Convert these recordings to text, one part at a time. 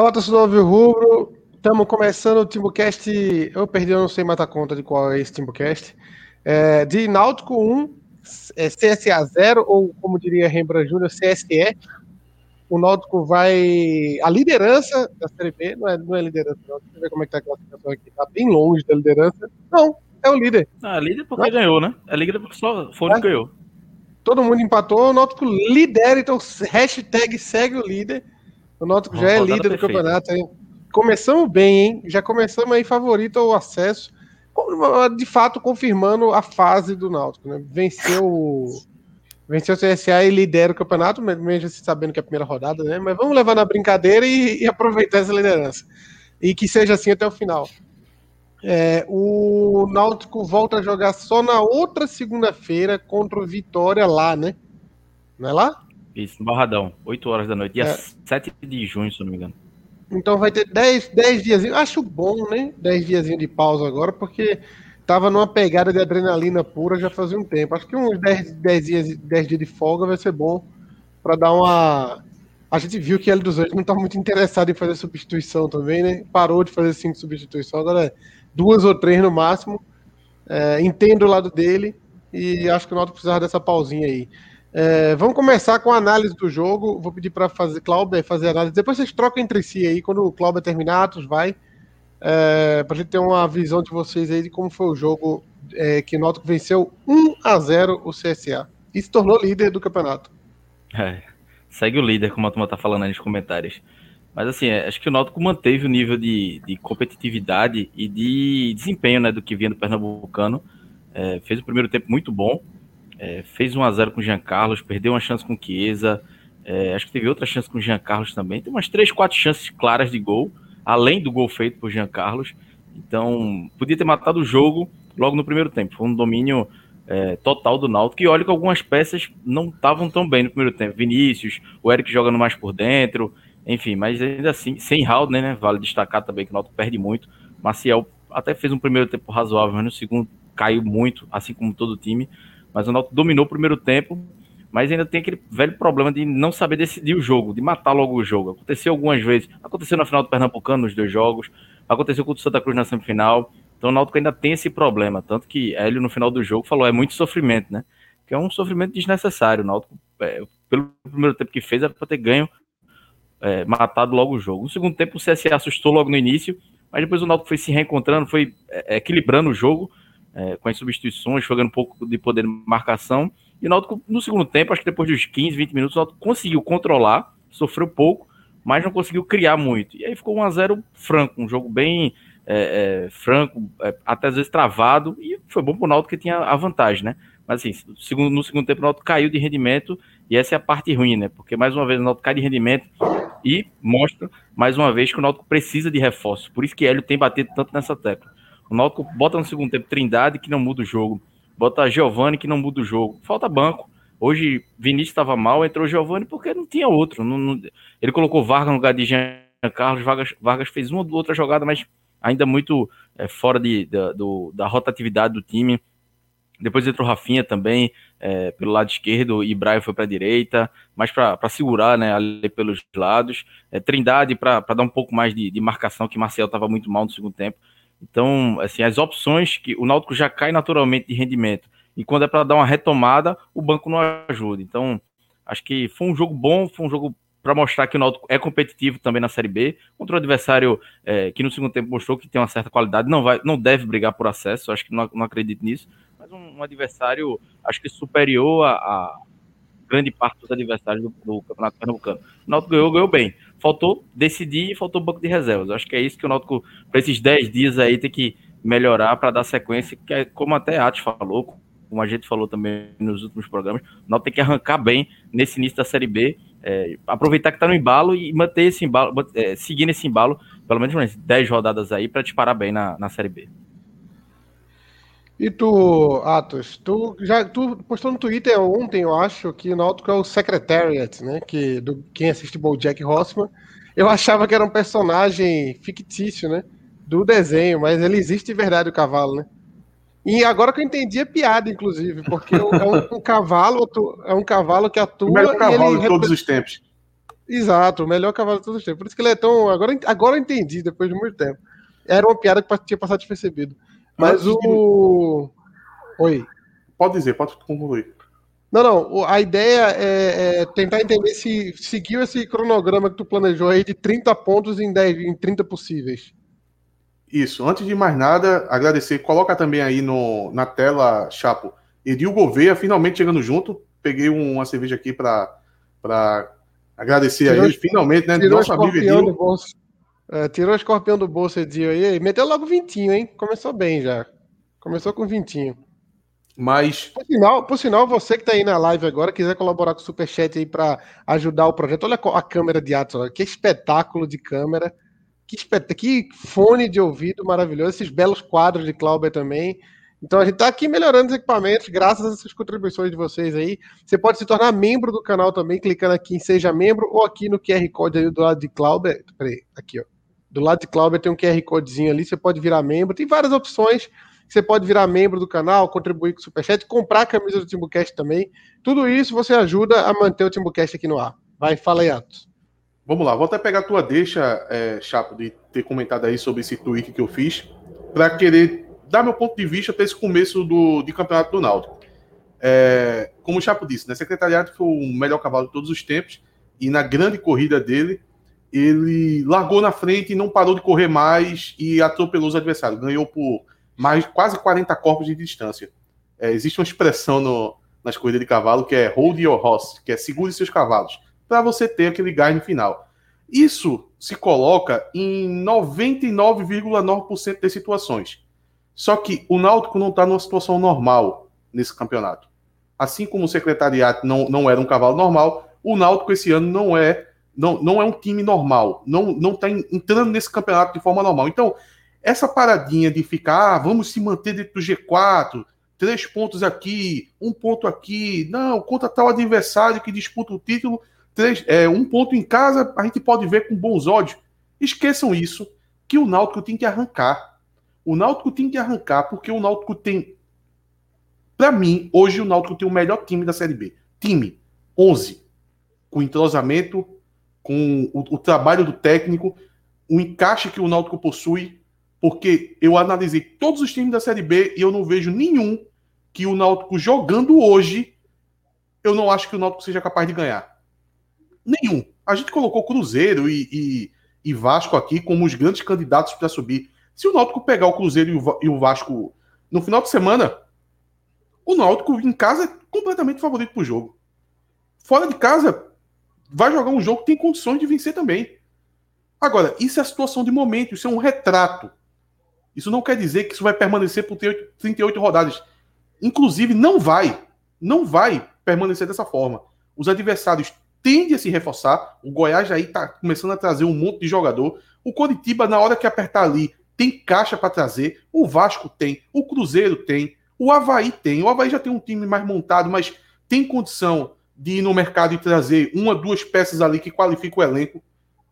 Fala, torcedor Alvio Rubro. Estamos começando o Timbucast. Eu perdi, eu não sei matar conta de qual é esse Timbucast. É, de Náutico 1, é, CSA 0, ou como diria Rembrandt Júnior, CSE. O Náutico vai. A liderança da Série B, não é, não é liderança, não. Deixa eu ver como é que tá a classificação aqui. Está bem longe da liderança. Não, é o líder. Ah, líder porque ganhou, né? É líder porque só foi é. ganhou. Todo mundo empatou, o Náutico lidera, então hashtag segue o líder. O Náutico já é líder do campeonato. Hein? Começamos bem, hein? Já começamos aí favorito ao acesso. De fato, confirmando a fase do Náutico, né? Venceu Venceu o CSA e lidera o campeonato, mesmo se sabendo que é a primeira rodada, né? Mas vamos levar na brincadeira e, e aproveitar essa liderança. E que seja assim até o final. É, o Náutico volta a jogar só na outra segunda-feira contra o Vitória lá, né? Não é lá? Isso, no Barradão, 8 horas da noite, dia é. 7 de junho, se não me engano. Então vai ter 10, 10 dias. Acho bom, né? 10 dias de pausa agora, porque tava numa pegada de adrenalina pura já fazia um tempo. Acho que uns 10, 10, dias, 10 dias de folga vai ser bom para dar uma. A gente viu que ele dos Anjos não tá muito interessado em fazer substituição também, né? Parou de fazer cinco substituições, agora é duas ou três no máximo. É, entendo o lado dele e acho que o Náutico precisava dessa pausinha aí. É, vamos começar com a análise do jogo. Vou pedir para fazer Cláudio fazer a análise. Depois vocês trocam entre si aí. Quando o Cláudio terminar, Atos vai. É, para gente ter uma visão de vocês aí de como foi o jogo é, que o Náutico venceu 1 a 0 o CSA e se tornou líder do campeonato. É, segue o líder, como a turma está falando aí nos comentários. Mas assim, é, acho que o Náutico manteve o nível de, de competitividade e de desempenho né, do que vinha do Pernambucano. É, fez o primeiro tempo muito bom. É, fez 1 a 0 com o Jean Carlos, perdeu uma chance com o Chiesa. É, acho que teve outra chance com o Jean Carlos também. Tem umas 3, 4 chances claras de gol, além do gol feito por Jean Carlos. Então, podia ter matado o jogo logo no primeiro tempo. Foi um domínio é, total do Náutico. E olha que algumas peças não estavam tão bem no primeiro tempo. Vinícius, o Eric jogando mais por dentro. Enfim, mas ainda assim, sem Haldner, né? Vale destacar também que o Náutico perde muito. Maciel até fez um primeiro tempo razoável, mas no segundo caiu muito, assim como todo o time. Mas o Náutico dominou o primeiro tempo, mas ainda tem aquele velho problema de não saber decidir o jogo, de matar logo o jogo. Aconteceu algumas vezes, aconteceu na final do Pernambucano nos dois jogos, aconteceu com o Santa Cruz na semifinal. Então o Náutico ainda tem esse problema, tanto que Hélio no final do jogo falou, é muito sofrimento, né? Que é um sofrimento desnecessário. O Náutico, é, pelo primeiro tempo que fez, era para ter ganho é, matado logo o jogo. No segundo tempo, o CSA assustou logo no início, mas depois o Náutico foi se reencontrando, foi é, equilibrando o jogo, é, com as substituições, jogando um pouco de poder de marcação. E o Náutico, no segundo tempo, acho que depois dos 15, 20 minutos, o Náutico conseguiu controlar, sofreu pouco, mas não conseguiu criar muito. E aí ficou 1 a 0 franco, um jogo bem é, é, franco, é, até às vezes travado, e foi bom para o Náutico que tinha a vantagem, né? Mas assim, no segundo tempo o Náutico caiu de rendimento, e essa é a parte ruim, né? Porque mais uma vez o Náutico cai de rendimento e mostra mais uma vez que o Náutico precisa de reforços. Por isso que Hélio tem batido tanto nessa tecla. O Náutico bota no segundo tempo Trindade, que não muda o jogo. Bota Giovani, que não muda o jogo. Falta banco. Hoje Vinícius estava mal, entrou Giovani porque não tinha outro. Não, não... ele colocou Vargas no lugar de Jean Carlos. Vargas, Vargas fez uma ou outra jogada, mas ainda muito é, fora de, da, do, da rotatividade do time. Depois entrou Rafinha também é, pelo lado esquerdo e Brian foi para a direita, mais para segurar né, ali pelos lados. É, Trindade para dar um pouco mais de, de marcação, que Marcel estava muito mal no segundo tempo. Então, assim, as opções que o Náutico já cai naturalmente de rendimento. E quando é para dar uma retomada, o banco não ajuda. Então, acho que foi um jogo bom, foi um jogo para mostrar que o Náutico é competitivo também na Série B, contra um adversário é, que no segundo tempo mostrou que tem uma certa qualidade, não vai, não deve brigar por acesso, acho que não, não acredito nisso, mas um, um adversário, acho que superior a, a grande parte dos adversários do, do Campeonato Pernambucano. O Náutico ganhou, ganhou bem. Faltou decidir e faltou banco de reservas. Acho que é isso que o Náutico, para esses 10 dias aí, tem que melhorar para dar sequência, que é como até Atos falou, como a gente falou também nos últimos programas, o Náutico tem que arrancar bem nesse início da Série B, é, aproveitar que está no embalo e manter esse embalo, é, seguir nesse embalo, pelo menos umas 10 rodadas aí, para disparar bem na, na Série B. E tu, Atos, tu já tu postou no Twitter ontem, eu acho, que o Náutico é o Secretariat, né? Que do quem assiste Jack Horseman, eu achava que era um personagem fictício, né? Do desenho, mas ele existe de verdade o cavalo, né? E agora que eu entendi é piada, inclusive, porque é um, um cavalo, é um cavalo que atua. O melhor cavalo de todos os tempos. Exato, o melhor cavalo de todos os tempos. Por isso que ele é tão. Agora, agora eu entendi, depois de muito tempo. Era uma piada que tinha passado despercebido. Mas o. Oi. Pode dizer, pode concluir. Não, não. A ideia é, é, tentar entender se seguiu esse cronograma que tu planejou aí de 30 pontos em, 10, em 30 possíveis. Isso. Antes de mais nada, agradecer. Coloca também aí no, na tela, Chapo. Edil Gouveia finalmente chegando junto. Peguei uma cerveja aqui para agradecer tirou, a ele. Finalmente, né? Nosso amigo Edil. É, tirou o escorpião do bolso, Edil aí. Meteu logo vintinho, hein? Começou bem já. Começou com vintinho. Mas. Por sinal, por sinal, você que está aí na live agora, quiser colaborar com o Superchat aí para ajudar o projeto, olha a câmera de Atos, que espetáculo de câmera, que, espet... que fone de ouvido maravilhoso, esses belos quadros de Clauber também. Então a gente está aqui melhorando os equipamentos, graças a essas contribuições de vocês aí. Você pode se tornar membro do canal também, clicando aqui em Seja Membro ou aqui no QR Code aí do lado de Clauber. Peraí, aqui ó. Do lado de Clauber tem um QR Codezinho ali, você pode virar membro. Tem várias opções. Você pode virar membro do canal, contribuir com o Superchat, comprar a camisa do Timbucast também. Tudo isso você ajuda a manter o Timbucast aqui no ar. Vai, fala aí, Atos. Vamos lá, vou até pegar a tua deixa, é, Chapo, de ter comentado aí sobre esse tweet que eu fiz, para querer dar meu ponto de vista para esse começo do, de campeonato do Náutico. É, como o Chapo disse, né, Secretariado foi o melhor cavalo de todos os tempos, e na grande corrida dele, ele largou na frente e não parou de correr mais e atropelou os adversários. Ganhou por mais quase 40 corpos de distância. É, existe uma expressão no, nas corridas de cavalo que é hold your horse, que é segure seus cavalos, para você ter aquele gás no final. Isso se coloca em 99,9% das situações. Só que o Náutico não está numa situação normal nesse campeonato. Assim como o secretariado não, não era um cavalo normal, o Náutico esse ano não é não, não é um time normal, não não está entrando nesse campeonato de forma normal. Então, essa paradinha de ficar, ah, vamos se manter dentro do G4, três pontos aqui, um ponto aqui, não, contra tal adversário que disputa o título, três, é, um ponto em casa, a gente pode ver com bons olhos. Esqueçam isso, que o Náutico tem que arrancar. O Náutico tem que arrancar, porque o Náutico tem. Para mim, hoje o Náutico tem o melhor time da Série B. Time 11. Com entrosamento, com o, o trabalho do técnico, o encaixe que o Náutico possui, porque eu analisei todos os times da Série B e eu não vejo nenhum que o Náutico jogando hoje, eu não acho que o Náutico seja capaz de ganhar. Nenhum. A gente colocou Cruzeiro e, e, e Vasco aqui como os grandes candidatos para subir. Se o Náutico pegar o Cruzeiro e o, e o Vasco no final de semana, o Náutico em casa é completamente favorito para o jogo. Fora de casa, vai jogar um jogo que tem condições de vencer também. Agora, isso é a situação de momento, isso é um retrato isso não quer dizer que isso vai permanecer por 38 rodadas. Inclusive, não vai. Não vai permanecer dessa forma. Os adversários tendem a se reforçar. O Goiás aí está começando a trazer um monte de jogador. O Coritiba, na hora que apertar ali, tem caixa para trazer. O Vasco tem. O Cruzeiro tem. O Havaí tem. O Havaí já tem um time mais montado, mas tem condição de ir no mercado e trazer uma, duas peças ali que qualificam o elenco.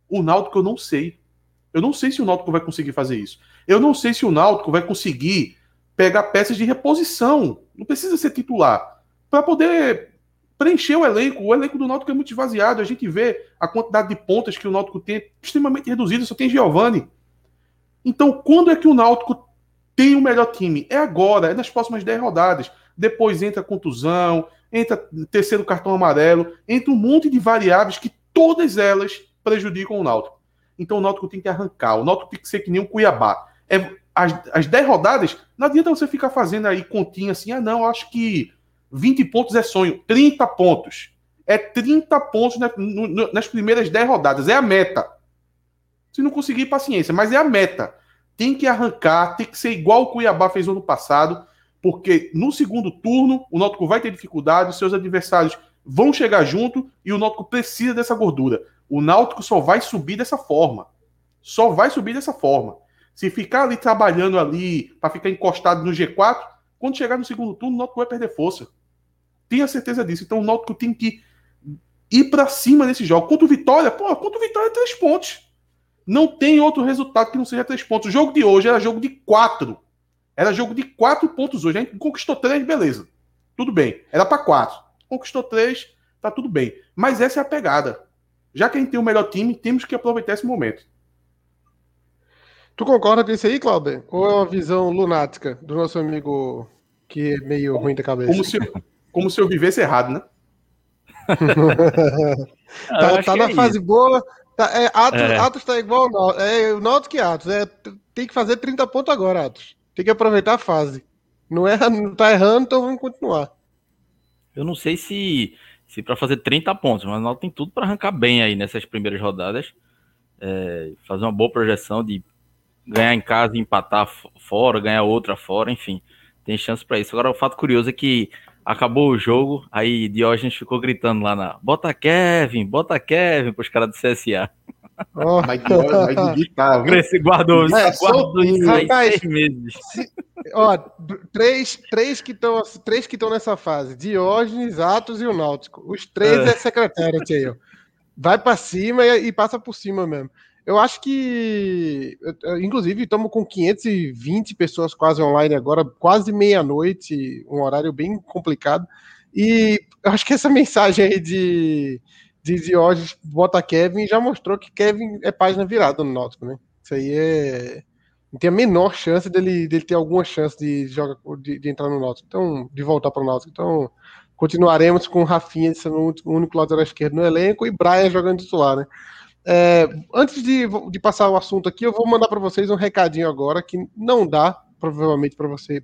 O Náutico eu não sei. Eu não sei se o Náutico vai conseguir fazer isso. Eu não sei se o Náutico vai conseguir pegar peças de reposição, não precisa ser titular, para poder preencher o elenco. O elenco do Náutico é muito esvaziado. A gente vê a quantidade de pontas que o Náutico tem extremamente reduzida, só tem Giovani. Então, quando é que o Náutico tem o melhor time? É agora, é nas próximas 10 rodadas. Depois entra contusão, entra terceiro cartão amarelo, entra um monte de variáveis que todas elas prejudicam o Náutico. Então o Náutico tem que arrancar. O Náutico tem que ser que nem um Cuiabá é, as, as 10 rodadas, não adianta você ficar fazendo aí continha assim, ah, não, acho que 20 pontos é sonho. 30 pontos. É 30 pontos nas primeiras 10 rodadas. É a meta. Se não conseguir, paciência, mas é a meta. Tem que arrancar, tem que ser igual o Cuiabá fez no ano passado, porque no segundo turno o Náutico vai ter dificuldade, seus adversários vão chegar junto e o Náutico precisa dessa gordura. O Náutico só vai subir dessa forma. Só vai subir dessa forma. Se ficar ali trabalhando ali para ficar encostado no G4, quando chegar no segundo turno, o Náutico vai perder força. Tenha certeza disso. Então o Náutico tem que ir para cima nesse jogo. Contra o Vitória, pô, contra o Vitória é três pontos. Não tem outro resultado que não seja três pontos. O jogo de hoje era jogo de quatro. Era jogo de quatro pontos hoje. A gente conquistou três, beleza. Tudo bem. Era para quatro. Conquistou três, tá tudo bem. Mas essa é a pegada. Já que a gente tem o melhor time, temos que aproveitar esse momento. Tu concorda com isso aí, Cláudio? Ou é uma visão lunática do nosso amigo que é meio ruim da cabeça? Como se, como se eu vivesse errado, né? tá, tá na é fase isso. boa. Tá, é, Atos, é. Atos tá igual É o Náutico que Atos. É, tem que fazer 30 pontos agora, Atos. Tem que aproveitar a fase. Não, é, não tá errando, então vamos continuar. Eu não sei se, se para fazer 30 pontos, mas o Náutico tem tudo para arrancar bem aí nessas primeiras rodadas. É, fazer uma boa projeção de ganhar em casa empatar fora, ganhar outra fora, enfim. Tem chance para isso. Agora, o fato curioso é que acabou o jogo, aí Diógenes ficou gritando lá na bota Kevin, bota Kevin pros caras do CSA. Oh. Digitar, Cresce, guardou, é, guardou isso aí seis meses. Se, ó, três, três que estão três que estão nessa fase, Diógenes, Atos e o Náutico. Os três é, é secretário aí, ó. Vai para cima e, e passa por cima mesmo. Eu acho que, inclusive, estamos com 520 pessoas quase online agora, quase meia-noite, um horário bem complicado. E eu acho que essa mensagem aí de, de hoje, bota Kevin, já mostrou que Kevin é página virada no Náutico, né? Isso aí é. Não tem a menor chance dele, dele ter alguma chance de, jogar, de, de entrar no Náutico, então, de voltar para o Náutico. Então, continuaremos com Rafinha sendo o único lateral esquerdo no elenco e Brian jogando titular, né? É, antes de, de, passar o assunto aqui, eu vou mandar para vocês um recadinho agora que não dá, provavelmente, para você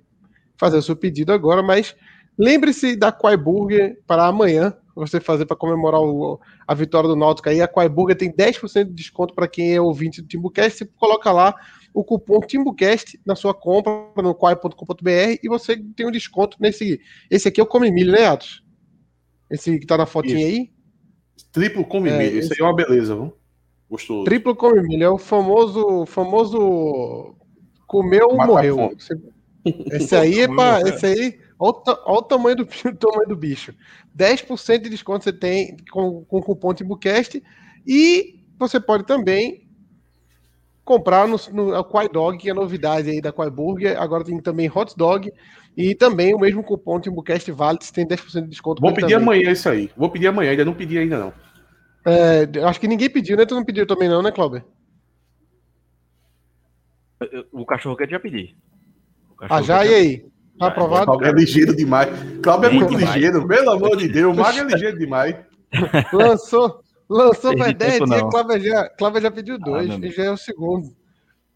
fazer o seu pedido agora, mas lembre-se da Quai Burger para amanhã, você fazer para comemorar o, a vitória do Náutico aí. A Quai Burger tem 10% de desconto para quem é ouvinte do Timbucast. Você coloca lá o cupom Timbucast na sua compra no quai.com.br e você tem um desconto nesse. Esse aqui é o Come Milho, né, Atos? Esse que tá na fotinha Isso. aí? Triplo Come é, Milho. Esse... Isso aí é uma beleza, viu? Gostoso. Triplo come milho, é o famoso, famoso comeu, Mata morreu. Esse aí é para, esse aí, olha, olha o tamanho do, o tamanho do bicho. 10% de desconto você tem com, com o cupom Timbucast e você pode também comprar no, no Quai Dog, que é a novidade aí da Quai Burger. Agora tem também Hot Dog e também o mesmo cupom Timbucast vale, você tem 10% de desconto. Vou pedir também. amanhã isso aí. Vou pedir amanhã, ainda não pedi ainda não. É, acho que ninguém pediu, né? Tu não pediu também não, né, Cláudio? O cachorro quer já pedir. Ah, já? E aí? Tá aprovado? Cláudio é ligeiro demais. Cláudio é muito, muito ligeiro, pelo amor de Deus. O Mago é ligeiro demais. Lançou, lançou faz 10 dias, Cláudio já, Cláudio já pediu ah, dois, ah, já é o segundo.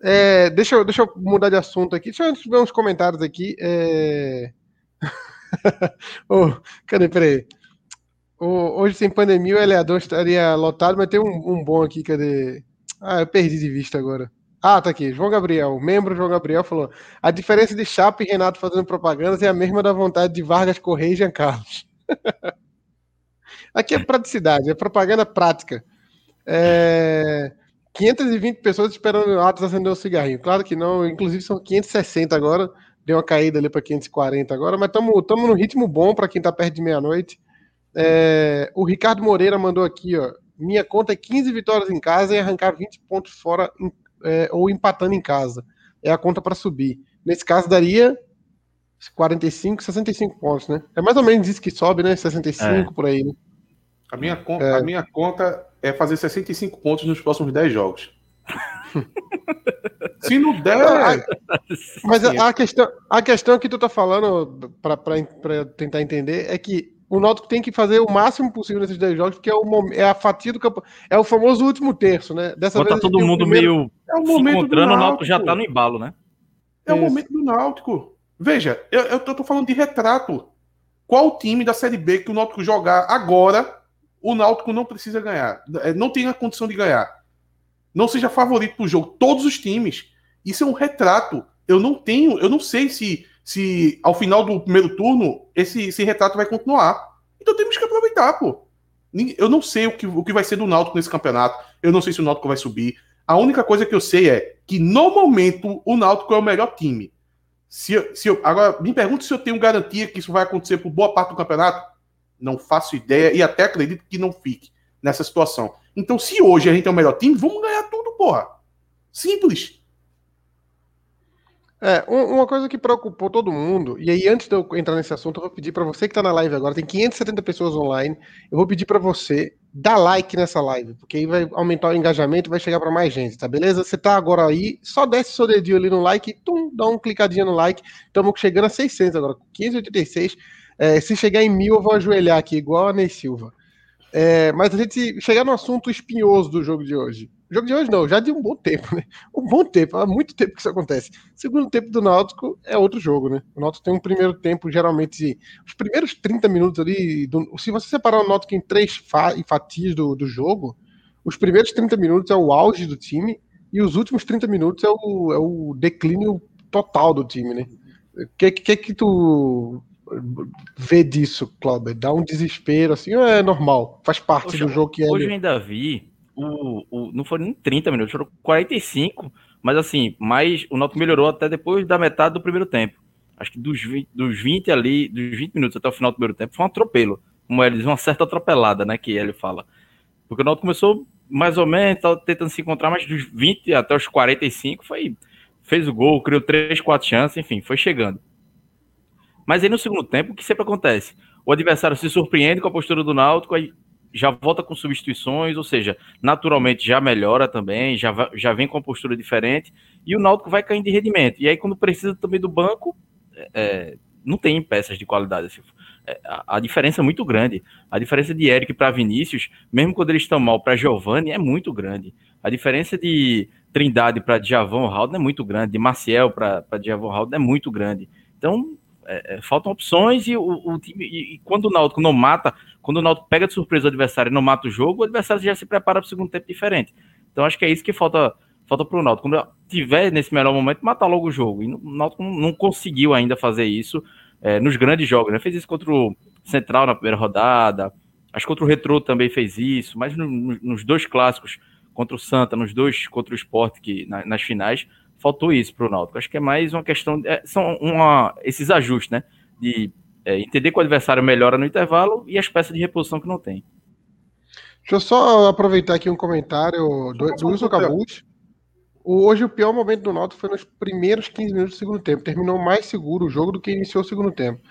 É, deixa, eu, deixa eu mudar de assunto aqui. Deixa eu ver uns comentários aqui. É... oh, cadê? Peraí hoje sem pandemia o Eleador estaria lotado, mas tem um, um, bom aqui, cadê? Ah, eu perdi de vista agora. Ah, tá aqui. João Gabriel, membro João Gabriel falou: a diferença de Chapa e Renato fazendo propagandas é a mesma da vontade de Vargas Correia e Jean Carlos. aqui é praticidade, é propaganda prática. É... 520 pessoas esperando Atos acender um cigarrinho. Claro que não, inclusive são 560 agora. Deu uma caída ali para 540 agora, mas estamos no ritmo bom para quem está perto de meia-noite. É, o Ricardo Moreira mandou aqui, ó. Minha conta é 15 vitórias em casa e arrancar 20 pontos fora é, ou empatando em casa. É a conta para subir. Nesse caso, daria 45, 65 pontos, né? É mais ou menos isso que sobe, né? 65 é. por aí, né? A minha, conta, é. a minha conta é fazer 65 pontos nos próximos 10 jogos. Se não der. Mas a, a, questão, a questão que tu tá falando, para tentar entender, é que o Náutico tem que fazer o máximo possível nesses 10 jogos, porque é, o, é a fatia do campo. É o famoso último terço, né? Dessa vez. Tá todo mundo primeiro... meio é o momento se encontrando, o Náutico já tá no embalo, né? É Isso. o momento do Náutico. Veja, eu, eu tô falando de retrato. Qual time da Série B que o Náutico jogar agora, o Náutico não precisa ganhar? É, não tem a condição de ganhar. Não seja favorito pro jogo. Todos os times. Isso é um retrato. Eu não tenho, eu não sei se se ao final do primeiro turno esse, esse retrato vai continuar. Então temos que aproveitar, pô. Eu não sei o que, o que vai ser do Náutico nesse campeonato. Eu não sei se o Náutico vai subir. A única coisa que eu sei é que no momento o Náutico é o melhor time. Se, se eu, agora me pergunto se eu tenho garantia que isso vai acontecer por boa parte do campeonato. Não faço ideia e até acredito que não fique nessa situação. Então, se hoje a gente é o melhor time, vamos ganhar tudo, porra. Simples. É, uma coisa que preocupou todo mundo, e aí antes de eu entrar nesse assunto, eu vou pedir para você que está na live agora, tem 570 pessoas online, eu vou pedir para você dá like nessa live, porque aí vai aumentar o engajamento vai chegar para mais gente, tá beleza? Você tá agora aí, só desce seu dedinho ali no like, tum, dá um clicadinho no like. Estamos chegando a 600 agora, 586. É, se chegar em mil, eu vou ajoelhar aqui, igual a Ney Silva. É, mas a gente chegar no assunto espinhoso do jogo de hoje. Jogo de hoje não, já de um bom tempo, né? Um bom tempo, há muito tempo que isso acontece. Segundo tempo do Náutico é outro jogo, né? O Náutico tem um primeiro tempo, geralmente, os primeiros 30 minutos ali, do, se você separar o Náutico em três fa fatias do, do jogo, os primeiros 30 minutos é o auge do time e os últimos 30 minutos é o, é o declínio total do time, né? O que, que que tu vê disso, Cláudio? Dá um desespero, assim, ou é normal? Faz parte Poxa, do jogo que é. Hoje eu ainda vi o, o, não foram nem 30 minutos, foram 45, mas assim, mas o Náutico melhorou até depois da metade do primeiro tempo. Acho que dos 20, dos 20 ali, dos 20 minutos até o final do primeiro tempo, foi um atropelo. Como ele diz, uma certa atropelada, né, que ele fala. Porque o Náutico começou mais ou menos, tentando se encontrar, mas dos 20 até os 45 foi fez o gol, criou 3, 4 chances, enfim, foi chegando. Mas aí no segundo tempo, o que sempre acontece? O adversário se surpreende com a postura do Náutico, aí já volta com substituições, ou seja, naturalmente já melhora também, já, já vem com uma postura diferente, e o Náutico vai caindo de rendimento. E aí, quando precisa também do banco, é, é não tem peças de qualidade. Assim, é, a, a, diferença é muito grande. A diferença de Eric para Vinícius, mesmo quando eles estão mal para Giovanni, é muito grande. A diferença de Trindade para Djavon Halden é muito grande, de Maciel para Djavon Halden é muito grande. Então, é, é, faltam opções e o, o time. E, e, quando o Náutico não mata, quando o Náutico pega de surpresa o adversário e não mata o jogo, o adversário já se prepara para o segundo tempo diferente. Então acho que é isso que falta falta para o Náutico. Quando tiver nesse melhor momento, matar logo o jogo. E o Náutico não, conseguiu ainda fazer isso é, nos grandes jogos. Né? Fez isso contra o Central na primeira rodada. Acho que contra o Retro também fez isso, mas no, no, nos dois clássicos contra o Santa, nos dois contra o Sport, que na, nas finais, faltou isso para o Náutico. Acho que é mais uma questão, é, são uma, esses ajustes, né? De é, entender que o adversário melhora no intervalo e as peças de reposição que não tem. Deixa eu só aproveitar aqui um comentário do, do Wilson Cabucci. Hoje o pior momento do Náutico foi nos primeiros 15 minutos do segundo tempo. Terminou mais seguro o jogo do que iniciou o segundo tempo.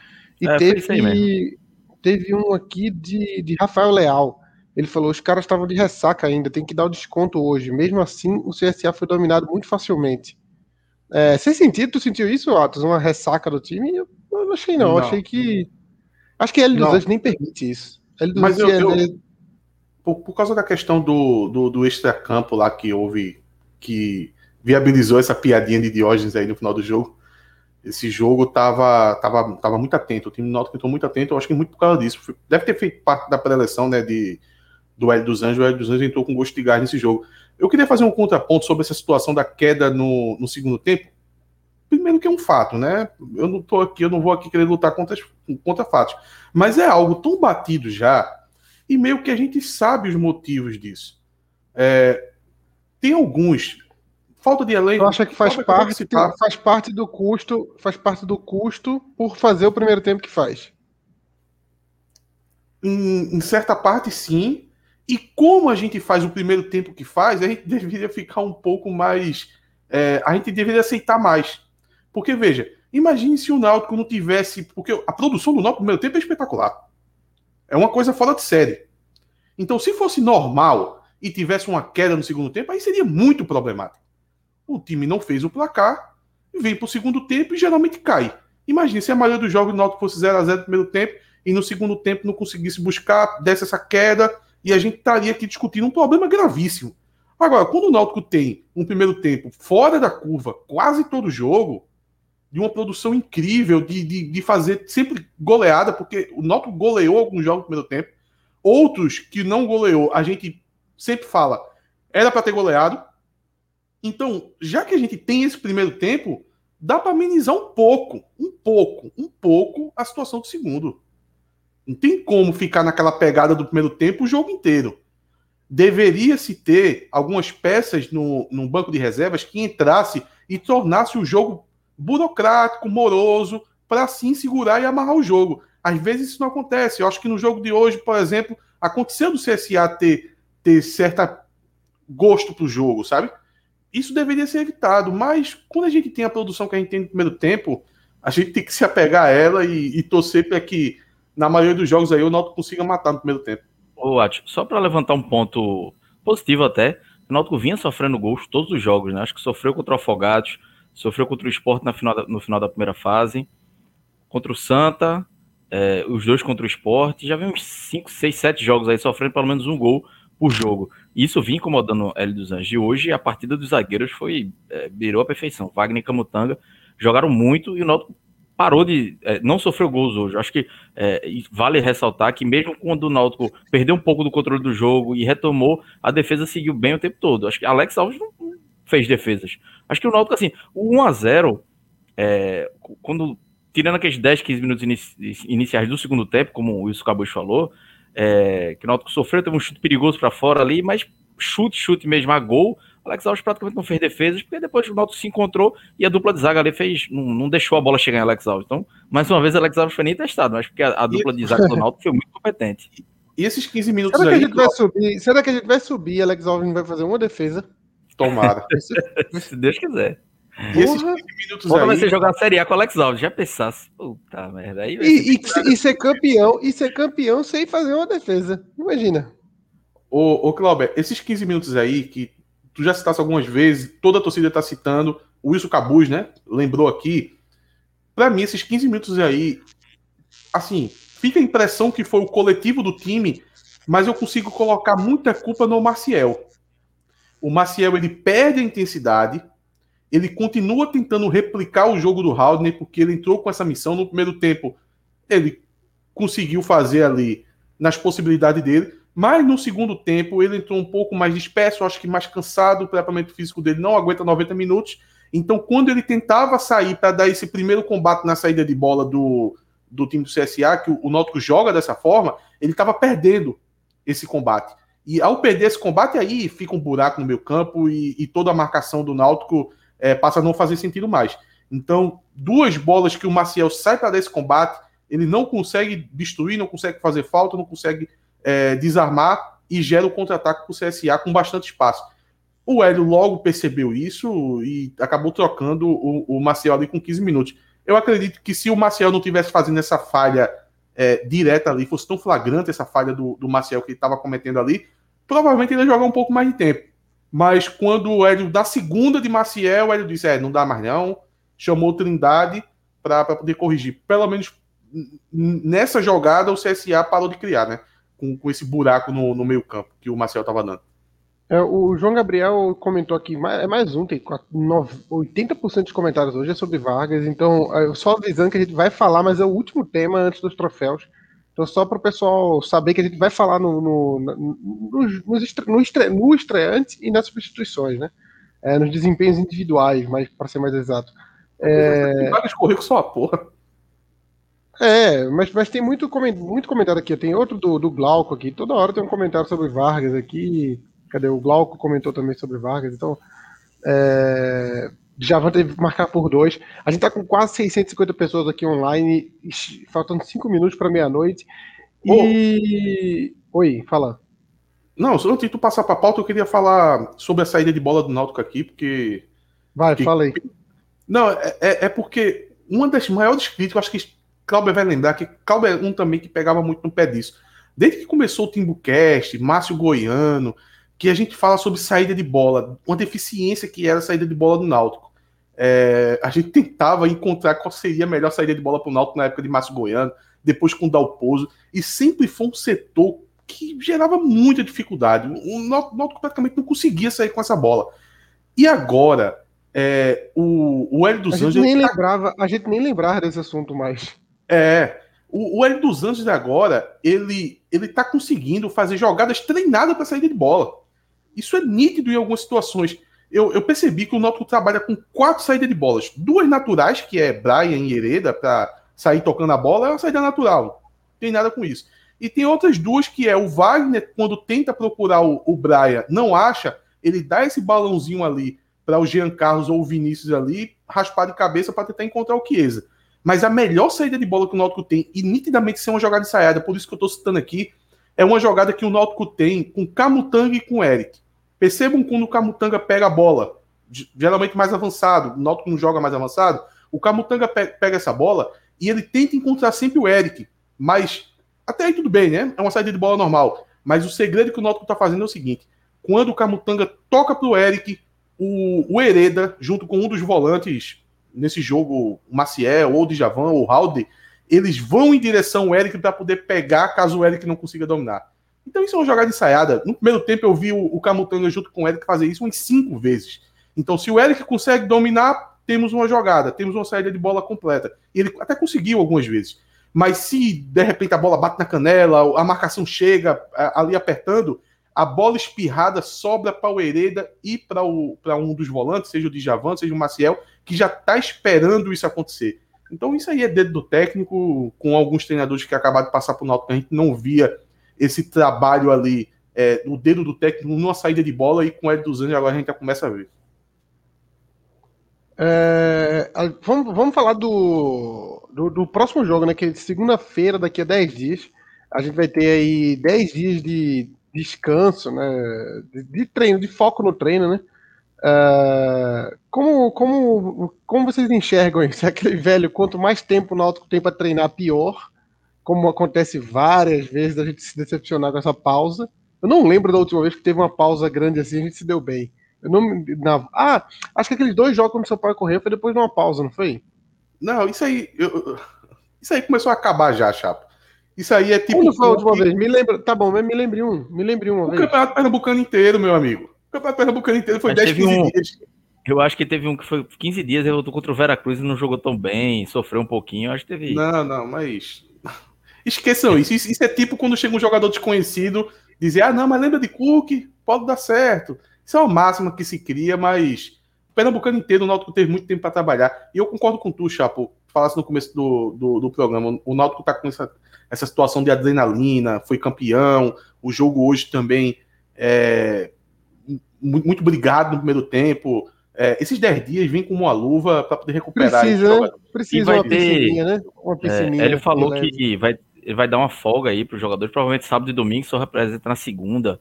E é, teve, teve um aqui de, de Rafael Leal. Ele falou: os caras estavam de ressaca ainda, tem que dar o desconto hoje. Mesmo assim, o CSA foi dominado muito facilmente. É, sem sentido, tu sentiu isso, Atos? Uma ressaca do time? Eu, não achei, não. não. Achei que. Acho que a L dos Anjos nem permite isso. L dos Mas eu, eu, é- por, por, causa da questão do, do, do extracampo lá que houve, que viabilizou essa piadinha de Diógenes aí no final do jogo, esse jogo tava, tava, tava muito atento. O time do Náutico estou muito atento, eu acho que muito por causa disso. Deve ter feito parte da pré-eleção, né, de do Hélio dos Anjos, o Hélio dos Anjos entrou com gosto de gás nesse jogo. Eu queria fazer um contraponto sobre essa situação da queda no, no segundo tempo. Primeiro que é um fato, né? Eu não tô aqui, eu não vou aqui querer lutar contra, contra fatos. Mas é algo tão batido já, e meio que a gente sabe os motivos disso. É, tem alguns. Falta de elenco. Eu acho que faz parte, faz parte do custo, faz parte do custo por fazer o primeiro tempo que faz. Em, em certa parte, sim, e como a gente faz o primeiro tempo que faz, a gente deveria ficar um pouco mais. É, a gente deveria aceitar mais. Porque, veja, imagine se o Náutico não tivesse. Porque a produção do Náutico no primeiro tempo é espetacular. É uma coisa fora de série. Então, se fosse normal e tivesse uma queda no segundo tempo, aí seria muito problemático. O time não fez o placar, vem para o segundo tempo e geralmente cai. Imagine se a maioria dos jogos do Náutico fosse 0 a 0 no primeiro tempo e no segundo tempo não conseguisse buscar, desse essa queda e a gente estaria aqui discutindo um problema gravíssimo. Agora, quando o Náutico tem um primeiro tempo fora da curva, quase todo jogo, de uma produção incrível, de, de, de fazer sempre goleada, porque o Náutico goleou alguns jogos no primeiro tempo, outros que não goleou, a gente sempre fala, era para ter goleado. Então, já que a gente tem esse primeiro tempo, dá para amenizar um pouco, um pouco, um pouco a situação do segundo. Não tem como ficar naquela pegada do primeiro tempo o jogo inteiro. Deveria-se ter algumas peças no, no banco de reservas que entrasse e tornasse o jogo burocrático, moroso, para assim segurar e amarrar o jogo. Às vezes isso não acontece. Eu acho que no jogo de hoje, por exemplo, aconteceu do CSA ter, ter certa gosto para o jogo, sabe? Isso deveria ser evitado, mas quando a gente tem a produção que a gente tem no primeiro tempo, a gente tem que se apegar a ela e, e torcer para que na maioria dos jogos aí o Náutico consiga matar no primeiro tempo. Ô, Ati, só para levantar um ponto positivo até, o Náutico vinha sofrendo gols todos os jogos, né? Acho que sofreu contra o Afogados, sofreu contra o Sport na final no final da primeira fase, contra o Santa, é, os dois contra o Sport, já vem uns 5, 6, 7 jogos aí sofrendo pelo menos um gol por jogo. Isso vinha incomodando o Hélio dos Anjos. E hoje a partida dos zagueiros foi é, virou a perfeição. Wagner e Camutanga jogaram muito e o Náutico parou de. É, não sofreu gols hoje. Acho que é, vale ressaltar que, mesmo quando o Náutico perdeu um pouco do controle do jogo e retomou, a defesa seguiu bem o tempo todo. Acho que Alex Alves não fez defesas. Acho que o Náutico, assim, o 1x0, é, quando. Tirando aqueles 10, 15 minutos inici iniciais do segundo tempo, como o Wilson Cabos falou, é, que o Náutico sofreu, teve um chute perigoso para fora ali, mas chute, chute mesmo a gol, Alex Alves praticamente não fez defesas, porque depois o Náutico se encontrou e a dupla de zaga ali fez, não, não deixou a bola chegar em Alex Alves. Então, mais uma vez, Alex Alves foi nem testado, mas porque a, a dupla de zaga do Náutico foi muito competente. E esses 15 minutos será aí... Que a gente vai subir, será que a gente vai subir e Alex Alves vai fazer uma defesa? Tomara. se Deus quiser. E esses 15 minutos Quando aí... você jogar a Série A com o Alex Alves, já pensasse, puta merda. Aí e, e, e, ser campeão, e ser campeão sem fazer uma defesa. Imagina. Ô, ô Clauber, esses 15 minutos aí que tu já citaste algumas vezes, toda a torcida está citando, o Wilson Cabuz, né? Lembrou aqui. Para mim, esses 15 minutos aí, assim, fica a impressão que foi o coletivo do time, mas eu consigo colocar muita culpa no Maciel. O Maciel ele perde a intensidade, ele continua tentando replicar o jogo do Haldner, porque ele entrou com essa missão no primeiro tempo. Ele conseguiu fazer ali nas possibilidades dele, mas no segundo tempo ele entrou um pouco mais disperso, acho que mais cansado, o preparamento físico dele não aguenta 90 minutos. Então, quando ele tentava sair para dar esse primeiro combate na saída de bola do, do time do CSA, que o, Náutico joga dessa forma, ele estava perdendo esse combate. E ao perder esse combate, aí fica um buraco no meio campo e, e toda a marcação do Náutico é, passa a não fazer sentido mais. Então, duas bolas que o Maciel sai para dar esse combate, ele não consegue destruir, não consegue fazer falta, não consegue é, desarmar e gera o contra-ataque para o CSA com bastante espaço. O Hélio logo percebeu isso e acabou trocando o, o Maciel ali com 15 minutos. Eu acredito que se o Maciel não tivesse fazendo essa falha é, direta ali, fosse tão flagrante essa falha do, do Maciel que ele estava cometendo ali, provavelmente ele ia jogar um pouco mais de tempo. Mas quando o Hélio, da segunda de Maciel, o Hélio disse: É, não dá mais não. Chamou Trindade para poder corrigir. Pelo menos nessa jogada, o CSA parou de criar, né? Com, com esse buraco no, no meio campo que o Marcel estava dando. É, o João Gabriel comentou aqui, é mais um, tem 80% dos comentários hoje é sobre Vargas, então é, só avisando que a gente vai falar, mas é o último tema antes dos troféus. Então, só para o pessoal saber que a gente vai falar no, no, no, no, estre, no, estre, no estreante e nas substituições, né? É, nos desempenhos individuais, mas para ser mais exato. É... Vargas correu com sua porra. É, mas, mas tem muito, muito comentário aqui. Tem outro do, do Glauco aqui. Toda hora tem um comentário sobre Vargas aqui. Cadê? O Glauco comentou também sobre Vargas. Então, é, já vão ter que marcar por dois. A gente tá com quase 650 pessoas aqui online, faltando cinco minutos para meia-noite. E. Oh. Oi, fala. Não, antes de tu passar para pauta, eu queria falar sobre a saída de bola do Náutico aqui, porque. Vai, que... fala aí. Não, é, é, é porque uma das maiores críticas, acho que Cláudio vai lembrar que Cláudio é um também que pegava muito no pé disso. Desde que começou o Timbucast, Márcio Goiano, que a gente fala sobre saída de bola, uma deficiência que era a saída de bola do Náutico. É, a gente tentava encontrar qual seria a melhor saída de bola para o Náutico na época de Márcio Goiano, depois com o Dalpozo, e sempre foi um setor que gerava muita dificuldade. O Náutico praticamente não conseguia sair com essa bola. E agora, é, o, o Hélio dos a Anjos. Gente nem tá... lembrava, a gente nem lembrava desse assunto mais. É. O, o Hélio dos Anjos agora, ele, ele tá conseguindo fazer jogadas treinadas para saída de bola. Isso é nítido em algumas situações. Eu, eu percebi que o Náutico trabalha com quatro saídas de bolas. Duas naturais, que é Brian e Hereda, para sair tocando a bola, é uma saída natural. Não tem nada com isso. E tem outras duas que é o Wagner, quando tenta procurar o, o Brian, não acha, ele dá esse balãozinho ali para o Jean Carlos ou o Vinícius ali raspar de cabeça para tentar encontrar o Chiesa. Mas a melhor saída de bola que o Náutico tem, e nitidamente ser uma jogada ensaiada, por isso que eu estou citando aqui, é uma jogada que o Náutico tem com Camutanga e com Eric. Percebam quando o Camutanga pega a bola, geralmente mais avançado, o Náutico não joga mais avançado, o Camutanga pega essa bola e ele tenta encontrar sempre o Eric, mas até aí tudo bem, né? É uma saída de bola normal. Mas o segredo que o Náutico está fazendo é o seguinte: quando o Camutanga toca para o Eric, o Hereda, junto com um dos volantes nesse jogo, o Maciel, ou o Djavan, ou o Halde, eles vão em direção ao Eric para poder pegar caso o Eric não consiga dominar. Então isso é uma jogada ensaiada. No primeiro tempo eu vi o, o Camutanga junto com o Eric fazer isso umas cinco vezes. Então se o Eric consegue dominar, temos uma jogada, temos uma saída de bola completa. Ele até conseguiu algumas vezes. Mas se de repente a bola bate na canela, a marcação chega ali apertando, a bola espirrada sobra para o Hereda e para um dos volantes, seja o Djavan, seja o Maciel, que já está esperando isso acontecer. Então isso aí é dedo do técnico, com alguns treinadores que acabaram de passar por Náutico, a gente não via esse trabalho ali, é, o dedo do técnico numa saída de bola, e com o Ed dos Anjos agora a gente já começa a ver. É, vamos, vamos falar do, do, do, próximo jogo, né? Que é segunda-feira, daqui a 10 dias. A gente vai ter aí 10 dias de descanso, né? De, de treino, de foco no treino, né? Uh, como, como, como vocês enxergam isso? É aquele velho, quanto mais tempo o Náutico tem para treinar, pior. Como acontece várias vezes a gente se decepcionar com essa pausa. Eu não lembro da última vez que teve uma pausa grande assim, a gente se deu bem. Eu não, na, ah, acho que aqueles dois jogos quando o São Paulo correu foi depois de uma pausa, não foi? Não, isso aí. Eu, isso aí começou a acabar já, Chapa. Isso aí é tipo. Quando foi a última vez? Me lembra. Tá bom, mas me lembre um. Me lembre uma o vez. O Campeonato Pernambucano inteiro, meu amigo. O Campeonato Pernambucano inteiro foi 10, 15 um, dias. Eu acho que teve um que foi 15 dias, ele voltou contra o Veracruz e não jogou tão bem, sofreu um pouquinho. Eu acho que teve. Não, não, mas. Esqueçam isso. isso. Isso é tipo quando chega um jogador desconhecido dizer: ah, não, mas lembra de Cook? Pode dar certo. Isso é uma máxima que se cria, mas o Pernambucano inteiro, o Náutico teve muito tempo para trabalhar. E eu concordo com tu, Chapo. Falasse no começo do, do, do programa. O Náutico está com essa, essa situação de adrenalina, foi campeão. O jogo hoje também é muito, brigado no primeiro tempo. É, esses 10 dias vêm com uma luva para poder recuperar. Precisa, né? Precisa uma ter, piscininha, né? Uma é, piscininha. É, ele falou que vai, ele vai dar uma folga aí para os jogadores, provavelmente sábado e domingo, só representa na segunda.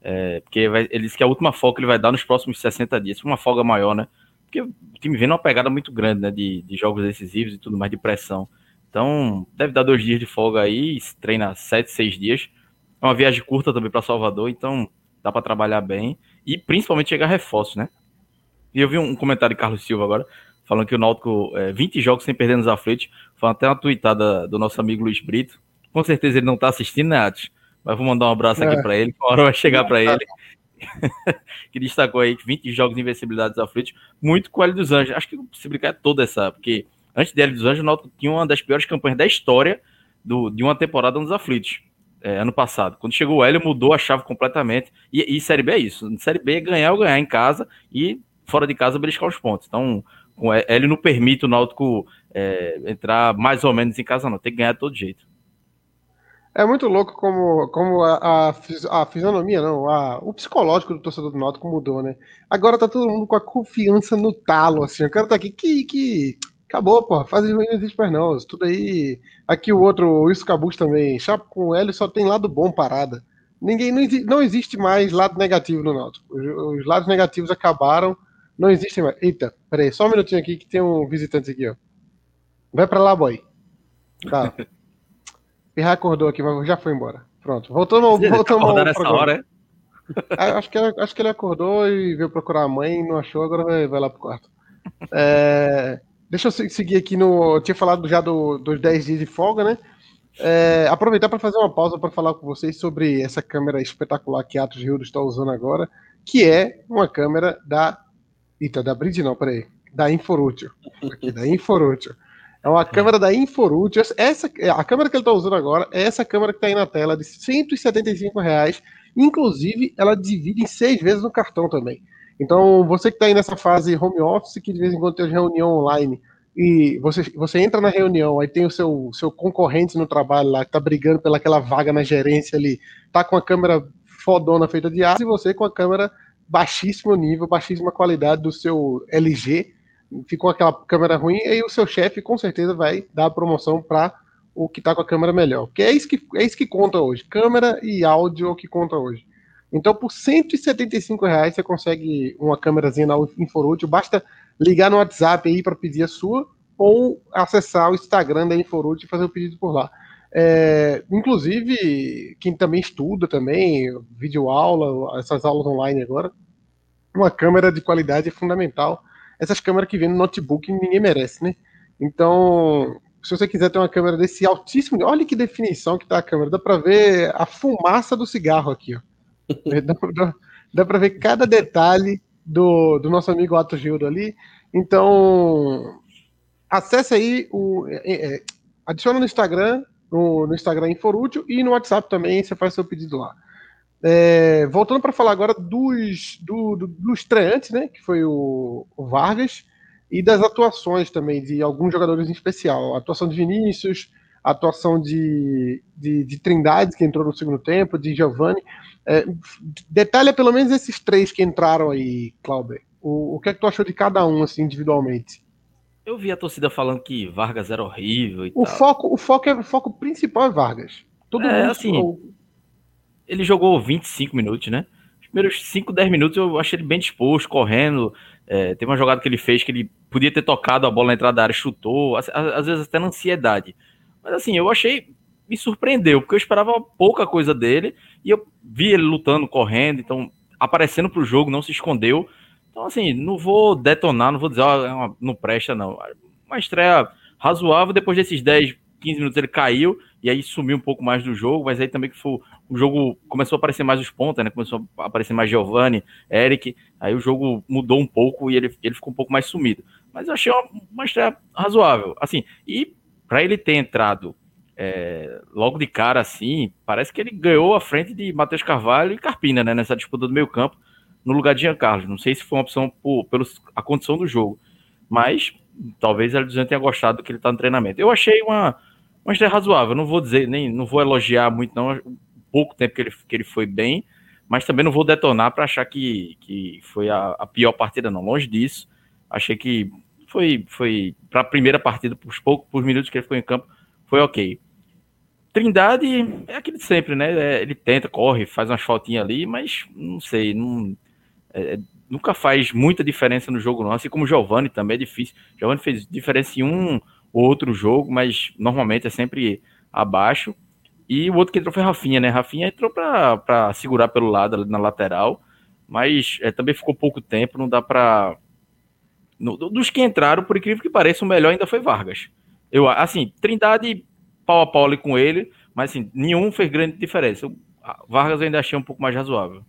É, porque vai, ele disse que a última folga ele vai dar nos próximos 60 dias, uma folga maior, né? Porque o time vem numa pegada muito grande, né? De, de jogos decisivos e tudo mais, de pressão. Então, deve dar dois dias de folga aí, treina sete, seis dias. É uma viagem curta também para Salvador, então dá para trabalhar bem e principalmente chegar reforços, né? E eu vi um comentário de Carlos Silva agora, falando que o Náutico, é, 20 jogos sem perder nos aflitos, foi até uma tweetada do nosso amigo Luiz Brito. Com certeza ele não tá assistindo, né, Atos? Mas vou mandar um abraço aqui é. para ele, uma hora vai chegar para ele. que destacou aí 20 jogos de invencibilidade dos aflitos, muito com o Hélio dos Anjos. Acho que se brincar é toda essa, porque antes de Hélio dos Anjos, o Náutico tinha uma das piores campanhas da história do, de uma temporada nos aflitos. É, ano passado. Quando chegou o Hélio, mudou a chave completamente. E, e Série B é isso. Série B é ganhar ou ganhar em casa e fora de casa beliscar os pontos. Então, com Hélio não permite o Náutico é, entrar mais ou menos em casa, não. Tem que ganhar de todo jeito. É muito louco como, como a, a, a fisionomia, não, a, o psicológico do torcedor do Náutico mudou, né? Agora tá todo mundo com a confiança no talo, assim. O cara tá aqui, que, que acabou, pô, fase ruim não existe mais não. Isso tudo aí. Aqui o outro, o Isso Cabus também. Chapo com L só tem lado bom parada. Ninguém, não, não existe mais lado negativo no Náutico. Os, os lados negativos acabaram, não existem mais. Eita, peraí, só um minutinho aqui que tem um visitante aqui, ó. Vai pra lá, boy. Tá. Pirra acordou aqui, mas já foi embora. Pronto, voltamos. voltamos ao nessa hora, é? Ah, acho que, ele, acho que ele acordou e veio procurar a mãe, não achou, agora vai, vai lá pro quarto. É, deixa eu seguir aqui no. Eu tinha falado já do, dos 10 dias de folga, né? É, aproveitar para fazer uma pausa para falar com vocês sobre essa câmera espetacular que Atos Rio está usando agora, que é uma câmera da. Eita, da Bridge não, peraí. Da Inforútil. Aqui, da Inforútil. É uma câmera da Inforútil. Essa, a câmera que ele está usando agora é essa câmera que está aí na tela, de 175 reais. Inclusive, ela divide em seis vezes no cartão também. Então, você que está aí nessa fase home office, que de vez em quando tem reunião online, e você, você entra na reunião, aí tem o seu, seu concorrente no trabalho lá, que está brigando pelaquela vaga na gerência ali, tá com a câmera fodona feita de aço, e você com a câmera baixíssimo nível, baixíssima qualidade do seu LG, ficou aquela câmera ruim, aí o seu chefe com certeza vai dar a promoção para o que está com a câmera melhor. Porque é isso que, é isso que conta hoje. Câmera e áudio é o que conta hoje. Então, por 175 reais, você consegue uma câmerazinha na Inforútil. Basta ligar no WhatsApp aí para pedir a sua ou acessar o Instagram da Inforútil e fazer o pedido por lá. É, inclusive, quem também estuda também, vídeo aula, essas aulas online agora, uma câmera de qualidade é fundamental. Essas câmeras que vêm no notebook ninguém merece, né? Então, se você quiser ter uma câmera desse altíssimo, olha que definição que tá a câmera, dá para ver a fumaça do cigarro aqui, ó. dá, dá, dá para ver cada detalhe do, do nosso amigo Ato Gildo ali. Então, acesse aí o é, é, adiciona no Instagram, no, no Instagram Inforútil e no WhatsApp também, você faz seu pedido lá. É, voltando para falar agora dos, do, do, do estreante, né, que foi o, o, Vargas, e das atuações também de alguns jogadores em especial. A atuação de Vinícius, a atuação de, de, de Trindade, que entrou no segundo tempo, de Giovanni. É, detalha pelo menos esses três que entraram aí, Clauber. O, o que é que tu achou de cada um, assim, individualmente? Eu vi a torcida falando que Vargas era horrível e o tal. Foco, o, foco é, o foco principal é Vargas. Todo é, mundo assim, ele jogou 25 minutos, né? Os primeiros 5, 10 minutos eu achei ele bem disposto, correndo. É, teve uma jogada que ele fez que ele podia ter tocado a bola na entrada da área, chutou, às, às vezes até na ansiedade. Mas assim, eu achei. Me surpreendeu, porque eu esperava pouca coisa dele e eu vi ele lutando, correndo, então aparecendo para o jogo, não se escondeu. Então, assim, não vou detonar, não vou dizer, ó, não presta, não. Uma estreia razoável, depois desses 10, 15 minutos ele caiu e aí sumiu um pouco mais do jogo, mas aí também que foi, o jogo começou a aparecer mais os pontos, né? Começou a aparecer mais Giovanni, Eric, aí o jogo mudou um pouco e ele, ele ficou um pouco mais sumido. Mas eu achei uma, uma estreia razoável, assim, e para ele ter entrado é, logo de cara assim, parece que ele ganhou a frente de Matheus Carvalho e Carpina, né? Nessa disputa do meio campo, no lugar de Giancarlo. Não sei se foi uma opção por, pela a condição do jogo, mas talvez ele tenha gostado do que ele está no treinamento. Eu achei uma mas é razoável. Não vou dizer, nem não vou elogiar muito, não. Pouco tempo que ele, que ele foi bem, mas também não vou detonar para achar que, que foi a, a, pior partida, não. Longe disso. Achei que foi, foi para a primeira partida, por poucos minutos que ele ficou em campo, foi ok. Trindade é aquele de sempre, né? É, ele tenta, corre, faz umas faltinhas ali, mas não sei, não, é, é, nunca faz muita diferença no jogo, não. Assim como o Giovanni também é difícil. Giovanni fez diferença em um outro jogo, mas normalmente é sempre abaixo. E o outro que entrou foi Rafinha, né? Rafinha entrou para segurar pelo lado, na lateral, mas é, também ficou pouco tempo, não dá para. Dos que entraram, por incrível que pareça, o melhor ainda foi Vargas. Eu, assim, Trindade pau a pau ali com ele, mas assim, nenhum fez grande diferença. Vargas eu ainda achei um pouco mais razoável.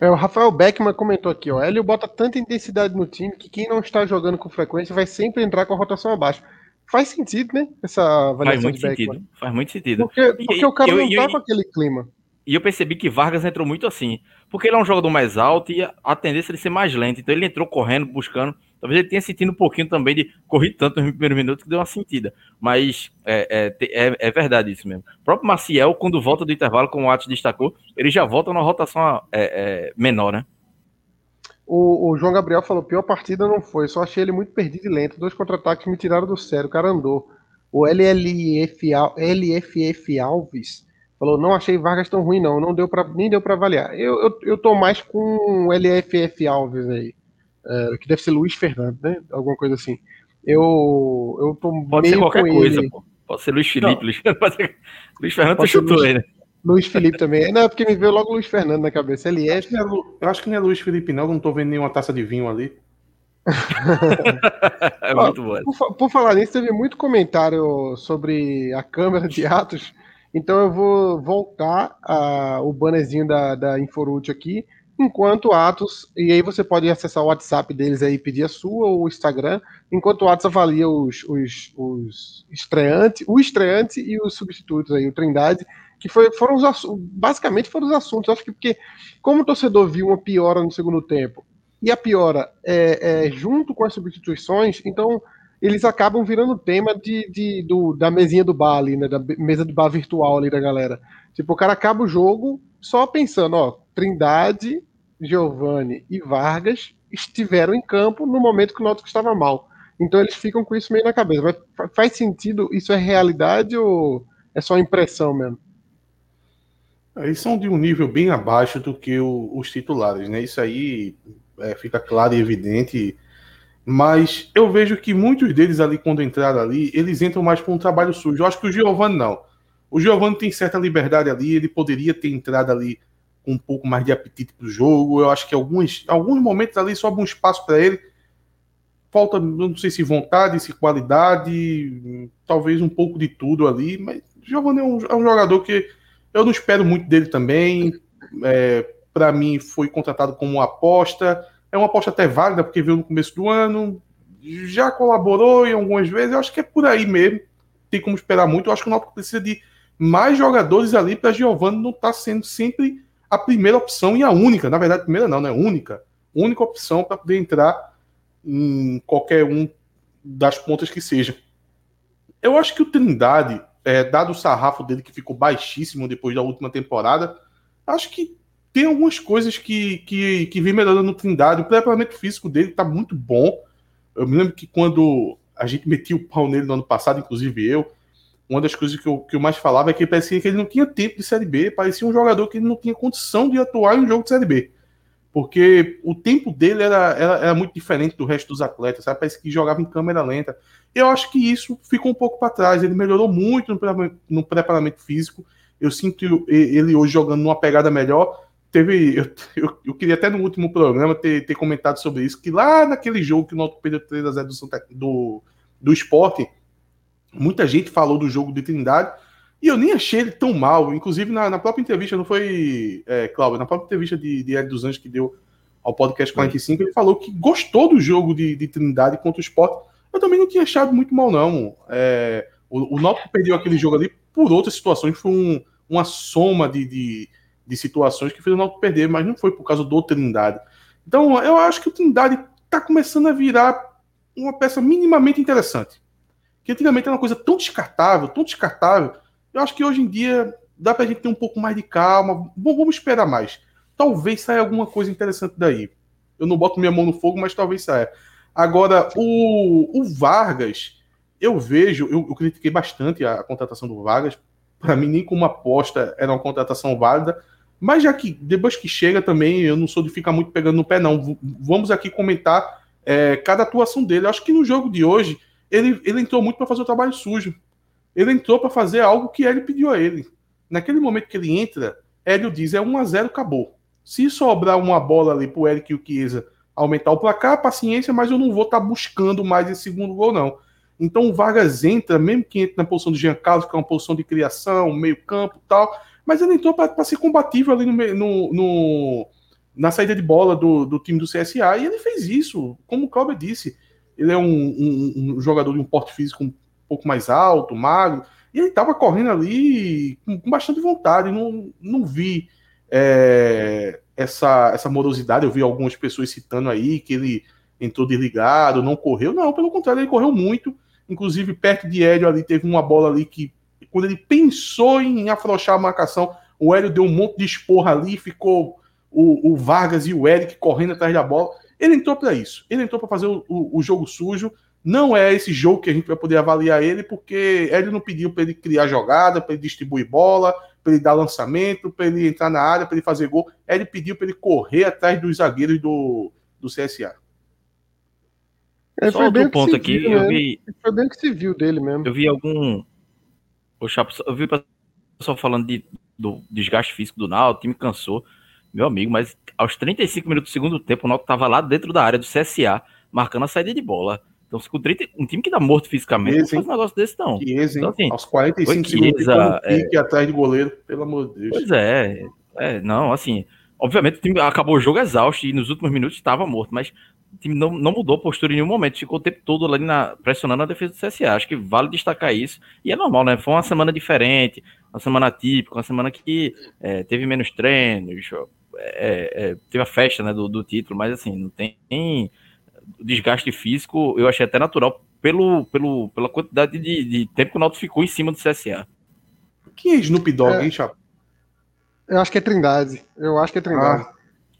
É, o Rafael Beckman comentou aqui, ó. Hélio bota tanta intensidade no time que quem não está jogando com frequência vai sempre entrar com a rotação abaixo. Faz sentido, né? Essa avaliação faz muito de Beckman. Sentido, faz muito sentido. Porque, porque e, o cara eu, não tá eu, com aquele clima. E eu percebi que Vargas entrou muito assim. Porque ele é um jogador mais alto e a tendência é ele ser mais lento. Então ele entrou correndo, buscando. Talvez ele tenha sentido um pouquinho também de correr tanto no primeiro minuto que deu uma sentida. Mas é, é, é, é, verdade isso mesmo. O próprio Maciel, quando volta do intervalo, como o Atos destacou, ele já volta numa rotação é, é, menor, né? O, o, João Gabriel falou: pior partida não foi, só achei ele muito perdido e lento. Dois contra-ataques me tiraram do sério, o cara andou. O LLF, LFF Alves falou: não achei Vargas tão ruim, não. não deu pra, nem deu para avaliar. Eu, eu, eu tô mais com o LFF Alves aí é, que deve ser Luiz Fernando, né? Alguma coisa assim. Eu, eu tô Pode meio ser qualquer com coisa, pô. Pode ser Luiz Felipe. Luiz, ser... Luiz Fernando Pode chutou Luiz... aí, né? Luiz Felipe também. Não, é porque me veio logo Luiz Fernando na cabeça. Ele é. Eu, eu acho que não é Luiz Felipe, não. Não tô vendo nenhuma taça de vinho ali. é muito bom. Por, por, falar nisso, teve muito comentário sobre a câmera de Atos. Então eu vou voltar a, o bannerzinho da, da Inforute aqui enquanto Atos, e aí você pode acessar o WhatsApp deles aí, pedir a sua ou o Instagram, enquanto o Atos avalia os, os, os estreantes, o estreante e os substitutos aí, o Trindade, que foi, foram os basicamente foram os assuntos, acho que porque como o torcedor viu uma piora no segundo tempo, e a piora é, é junto com as substituições, então eles acabam virando tema de, de do, da mesinha do bar ali, né, da mesa do bar virtual ali da galera. Tipo, o cara acaba o jogo só pensando, ó, Trindade Giovanni e Vargas estiveram em campo no momento que o Náutico estava mal. Então eles ficam com isso meio na cabeça. Mas faz sentido? Isso é realidade ou é só impressão mesmo? Eles são de um nível bem abaixo do que o, os titulares, né? Isso aí é, fica claro e evidente. Mas eu vejo que muitos deles ali, quando entraram ali, eles entram mais para um trabalho sujo. Eu acho que o Giovanni não. O Giovanni tem certa liberdade ali, ele poderia ter entrado ali com um pouco mais de apetite para o jogo. Eu acho que alguns, alguns momentos ali sobra um espaço para ele. Falta, não sei se vontade, se qualidade, talvez um pouco de tudo ali, mas o Giovanni é um, é um jogador que eu não espero muito dele também. É, para mim, foi contratado como uma aposta. É uma aposta até válida, porque veio no começo do ano, já colaborou em algumas vezes. Eu acho que é por aí mesmo. Tem como esperar muito. Eu acho que o Náutico precisa de mais jogadores ali para Giovanni não estar tá sendo sempre a primeira opção e a única. Na verdade, primeira não, né? Única. Única opção para poder entrar em qualquer um das pontas que seja. Eu acho que o Trindade, é, dado o sarrafo dele que ficou baixíssimo depois da última temporada, acho que tem algumas coisas que, que, que vem melhorando no Trindade. O preparamento físico dele está muito bom. Eu me lembro que quando a gente metia o pau nele no ano passado, inclusive eu, uma das coisas que eu, que eu mais falava é que parecia que ele não tinha tempo de Série B, parecia um jogador que não tinha condição de atuar em um jogo de Série B. Porque o tempo dele era, era, era muito diferente do resto dos atletas, sabe? Parece que jogava em câmera lenta. Eu acho que isso ficou um pouco para trás. Ele melhorou muito no, no preparamento físico. Eu sinto ele hoje jogando numa pegada melhor. Teve, eu, eu, eu, queria até no último programa ter, ter comentado sobre isso, que lá naquele jogo que o Náutico perdeu 3 a 0 do, do, do esporte, Muita gente falou do jogo de Trindade e eu nem achei ele tão mal. Inclusive, na, na própria entrevista, não foi, é, Cláudio, na própria entrevista de, de Hélio dos Anjos que deu ao podcast 45, ele falou que gostou do jogo de, de Trindade contra o Sport. Eu também não tinha achado muito mal, não. É, o, o Náutico perdeu aquele jogo ali por outras situações, foi um, uma soma de, de, de, situações que fez o Náutico perder, mas não foi por causa do Trindade. Então, eu acho que o Trindade está começando a virar uma peça minimamente interessante que antigamente era uma coisa tão descartável, tão descartável. Eu acho que hoje em dia dá pra gente ter um pouco mais de calma. Bom, vamos esperar mais. Talvez saia alguma coisa interessante daí. Eu não boto minha mão no fogo, mas talvez saia. Agora, o, o Vargas, eu vejo, eu, eu critiquei bastante a, a contratação do Vargas. Para mim, nem como aposta era uma contratação válida. Mas já que depois que chega também, eu não sou de ficar muito pegando no pé, não. Vamos aqui comentar é, cada atuação dele. Eu acho que no jogo de hoje ele, ele entrou muito para fazer o trabalho sujo. Ele entrou para fazer algo que ele pediu a ele. Naquele momento que ele entra, Hélio diz: é 1 a 0 acabou. Se sobrar uma bola ali pro Eric e o Chiesa aumentar o placar, paciência, mas eu não vou estar tá buscando mais esse segundo gol, não. Então o Vargas entra, mesmo que entre na posição de Jean Carlos, que é uma posição de criação, meio-campo tal, mas ele entrou para ser combatível ali no, no, no, na saída de bola do, do time do CSA, e ele fez isso, como o Cláudio disse ele é um, um, um, jogador de um porte físico um pouco mais alto, magro, e ele estava correndo ali com, com, bastante vontade. Não, não vi é, essa, essa morosidade. Eu vi algumas pessoas citando aí que ele entrou desligado, não correu. Não, pelo contrário, ele correu muito. Inclusive, perto de Hélio ali, teve uma bola ali que, quando ele pensou em afrouxar a marcação, o Hélio deu um monte de esporra ali, ficou o, o Vargas e o Eric correndo atrás da bola. Ele entrou para isso. Ele entrou para fazer o, o, o, jogo sujo. Não é esse jogo que a gente vai poder avaliar ele, porque ele não pediu para ele criar jogada, para ele distribuir bola, para ele dar lançamento, para ele entrar na área, para ele fazer gol. Ele pediu para ele correr atrás dos zagueiros do, do CSA. É, Só outro ponto aqui, viu, eu né? vi. Foi bem que se viu dele mesmo. Eu vi algum. O Chapo, eu vi o pessoal falando de, do desgaste físico do Nau, o time cansou. Meu amigo, mas aos 35 minutos do segundo tempo, o Náutico estava lá dentro da área do CSA, marcando a saída de bola. Então, com 30, um time que dá morto fisicamente, Chiesa, não faz um negócio desse, não. Chiesa, então, assim, aos 45 segundos, um pique é... atrás de goleiro, pelo amor de Deus. Pois é, é, não, assim, obviamente o time acabou o jogo exausto e nos últimos minutos estava morto, mas o time não, não mudou a postura em nenhum momento, ficou o tempo todo ali na, pressionando a defesa do CSA. Acho que vale destacar isso. E é normal, né? Foi uma semana diferente, uma semana típica, uma semana que é, teve menos treinos, é, é, teve a festa né, do, do, título, mas assim, não tem desgaste físico, eu achei até natural pelo, pelo, pela quantidade de, de tempo que o Náutico ficou em cima do CSA. Quem é Snoop Dogg, é, hein, Chapo? Eu acho que é Trindade. Eu acho que é Trindade.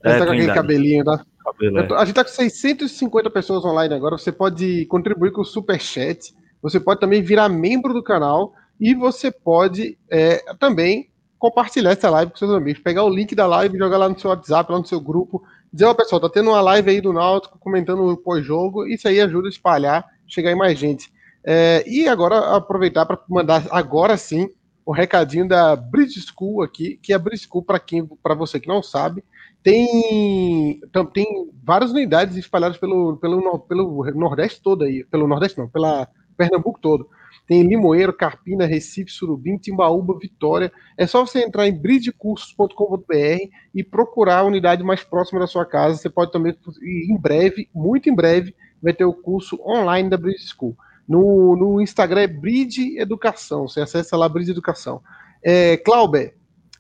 Ah, é, tá com aquele cabelinho, tá? Cabelo, tô, é. a gente tá com 650 pessoas online agora. Você pode contribuir com o Super Chat. Você pode também virar membro do canal. E você pode é, também compartilhar essa live com seus amigos, pegar o link da live, jogar lá no seu WhatsApp, lá no seu grupo dizer, ó, pessoal, tá tendo uma live aí do Náutico comentando o pós-jogo, isso aí ajuda a espalhar, chegar em mais gente. É, e agora aproveitar para mandar agora sim o recadinho da Bridge School aqui, que a Bridge School, para quem, para você que não sabe, tem, tem várias unidades espalhadas pelo, pelo, pelo Nordeste todo aí, pelo Nordeste não, pela Pernambuco todo. Tem Limoeiro, Carpina, Recife, Surubim, Timbaúba, Vitória. É só você entrar em bridgecursos.com.br e procurar a unidade mais próxima da sua casa. Você pode também, em breve, muito em breve, vai ter o curso online da Bridge School. No, no Instagram é Bridge Educação. Você acessa lá Bridge Educação. É, Clauber,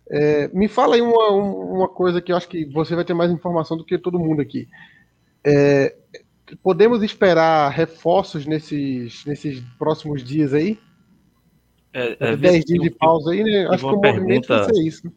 é, me fala aí uma, uma coisa que eu acho que você vai ter mais informação do que todo mundo aqui. É, podemos esperar reforços nesses, nesses próximos dias aí? É, é, 10 dias de pausa aí, né? Acho que o pergunta, movimento vai ser isso. Né?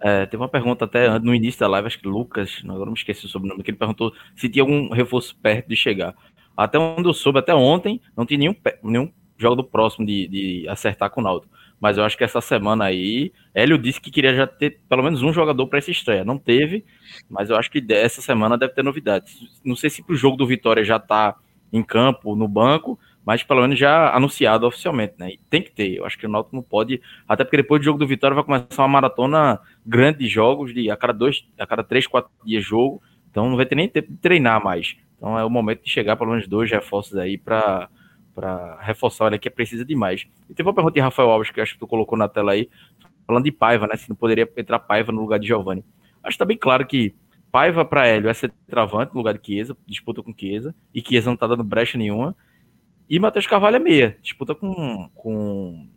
É, teve uma pergunta até no início da live, acho que Lucas, agora não me esqueci o sobrenome, que ele perguntou se tinha algum reforço perto de chegar. Até onde eu soube, até ontem, não tinha nenhum, nenhum jogo do próximo de, de acertar com o Naldo. Mas eu acho que essa semana aí, Hélio disse que queria já ter pelo menos um jogador para essa estreia. Não teve, mas eu acho que essa semana deve ter novidades. Não sei se para o jogo do Vitória já está em campo, no banco, mas pelo menos já anunciado oficialmente, né? E tem que ter. Eu acho que o Náutico não pode, até porque depois do jogo do Vitória vai começar uma maratona grande de jogos, de a cada dois, a cada três, quatro dias jogo. Então não vai ter nem tempo de treinar mais. Então é o momento de chegar pelo menos dois reforços aí para para reforçar, olha, que precisa demais. E teve uma pergunta de Rafael Alves, que acho que tu colocou na tela aí, falando de Paiva, né? Se não poderia entrar Paiva no lugar de Giovanni. Acho que tá bem claro que Paiva para Hélio é ser travante no lugar de Chiesa, disputa com Chiesa, e Chiesa não tá dando brecha nenhuma. E Matheus Carvalho é meia, disputa com com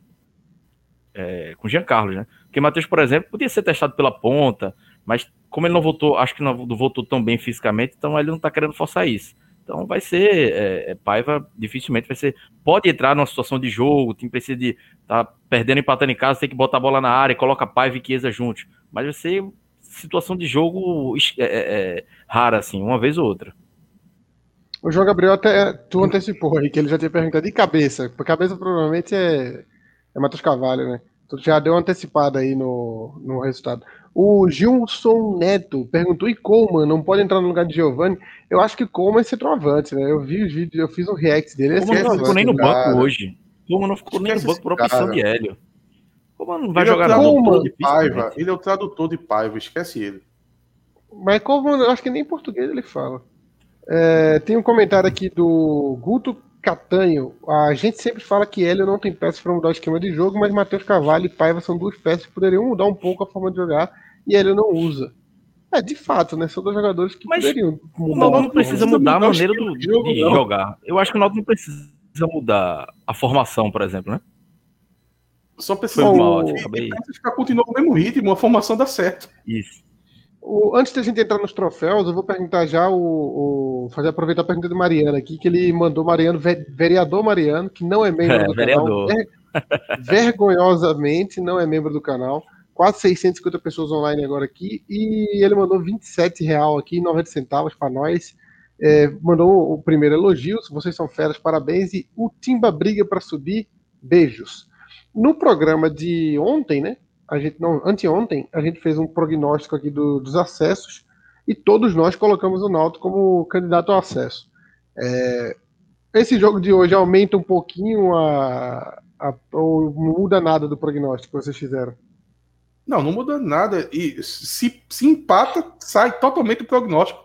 é, com Jean Carlos, né? Porque Matheus, por exemplo, podia ser testado pela ponta, mas como ele não voltou, acho que não voltou tão bem fisicamente, então ele não tá querendo forçar isso. Então vai ser é, é, Paiva dificilmente vai ser. Pode entrar numa situação de jogo, o time precisa de tá perdendo empatando em casa, tem que botar a bola na área, coloca Paiva e Chiesa juntos. Mas vai ser situação de jogo é, é, é, rara, assim, uma vez ou outra. O João Gabriel até tu antecipou aí que ele já tinha perguntado de cabeça. Por cabeça provavelmente é, é Matheus Cavalho, né? Tu já deu uma antecipada aí no, no resultado. O Gilson Neto perguntou: e Coleman não pode entrar no lugar de Giovanni? Eu acho que Coleman é centroavante, né? Eu vi os vídeos, eu fiz um react dele. Coleman não ficou nem no banco cara. hoje. Coleman não ficou nem no banco por opção de Hélio. Coleman não vai ele jogar é o de Paiva. Ele é o tradutor de Paiva, esquece ele. Mas Coleman, eu acho que nem em português ele fala. É, tem um comentário aqui do Guto Catanho. A gente sempre fala que Hélio não tem peças para mudar o esquema de jogo, mas Matheus Cavalho e Paiva são duas peças que poderiam mudar um pouco a forma de jogar e Hélio não usa. É, de fato, né? São dois jogadores que mas poderiam mudar. O Náutico não precisa mudar a maneira do, de, jogo, de jogar. Eu acho que o Náutico não precisa mudar a formação, por exemplo, né? Só precisa mal, ficar continuando no mesmo ritmo, a formação dá certo. Isso. O, antes da gente entrar nos troféus, eu vou perguntar já o, o, fazer aproveitar a pergunta do Mariano aqui, que ele mandou Mariano, vereador Mariano, que não é membro é, do vereador. canal. Ver, vergonhosamente não é membro do canal. Quase 650 pessoas online agora aqui. E ele mandou 27 real aqui, 90 centavos para nós. É, mandou o primeiro elogio. Vocês são feras, parabéns. E o Timba briga para subir. Beijos. No programa de ontem, né? A gente não, anteontem, a gente fez um prognóstico aqui do, dos acessos e todos nós colocamos o Náutico como candidato ao acesso. É, esse jogo de hoje aumenta um pouquinho a, a, ou muda nada do prognóstico que vocês fizeram? Não, não muda nada. E se, se empata, sai totalmente o prognóstico.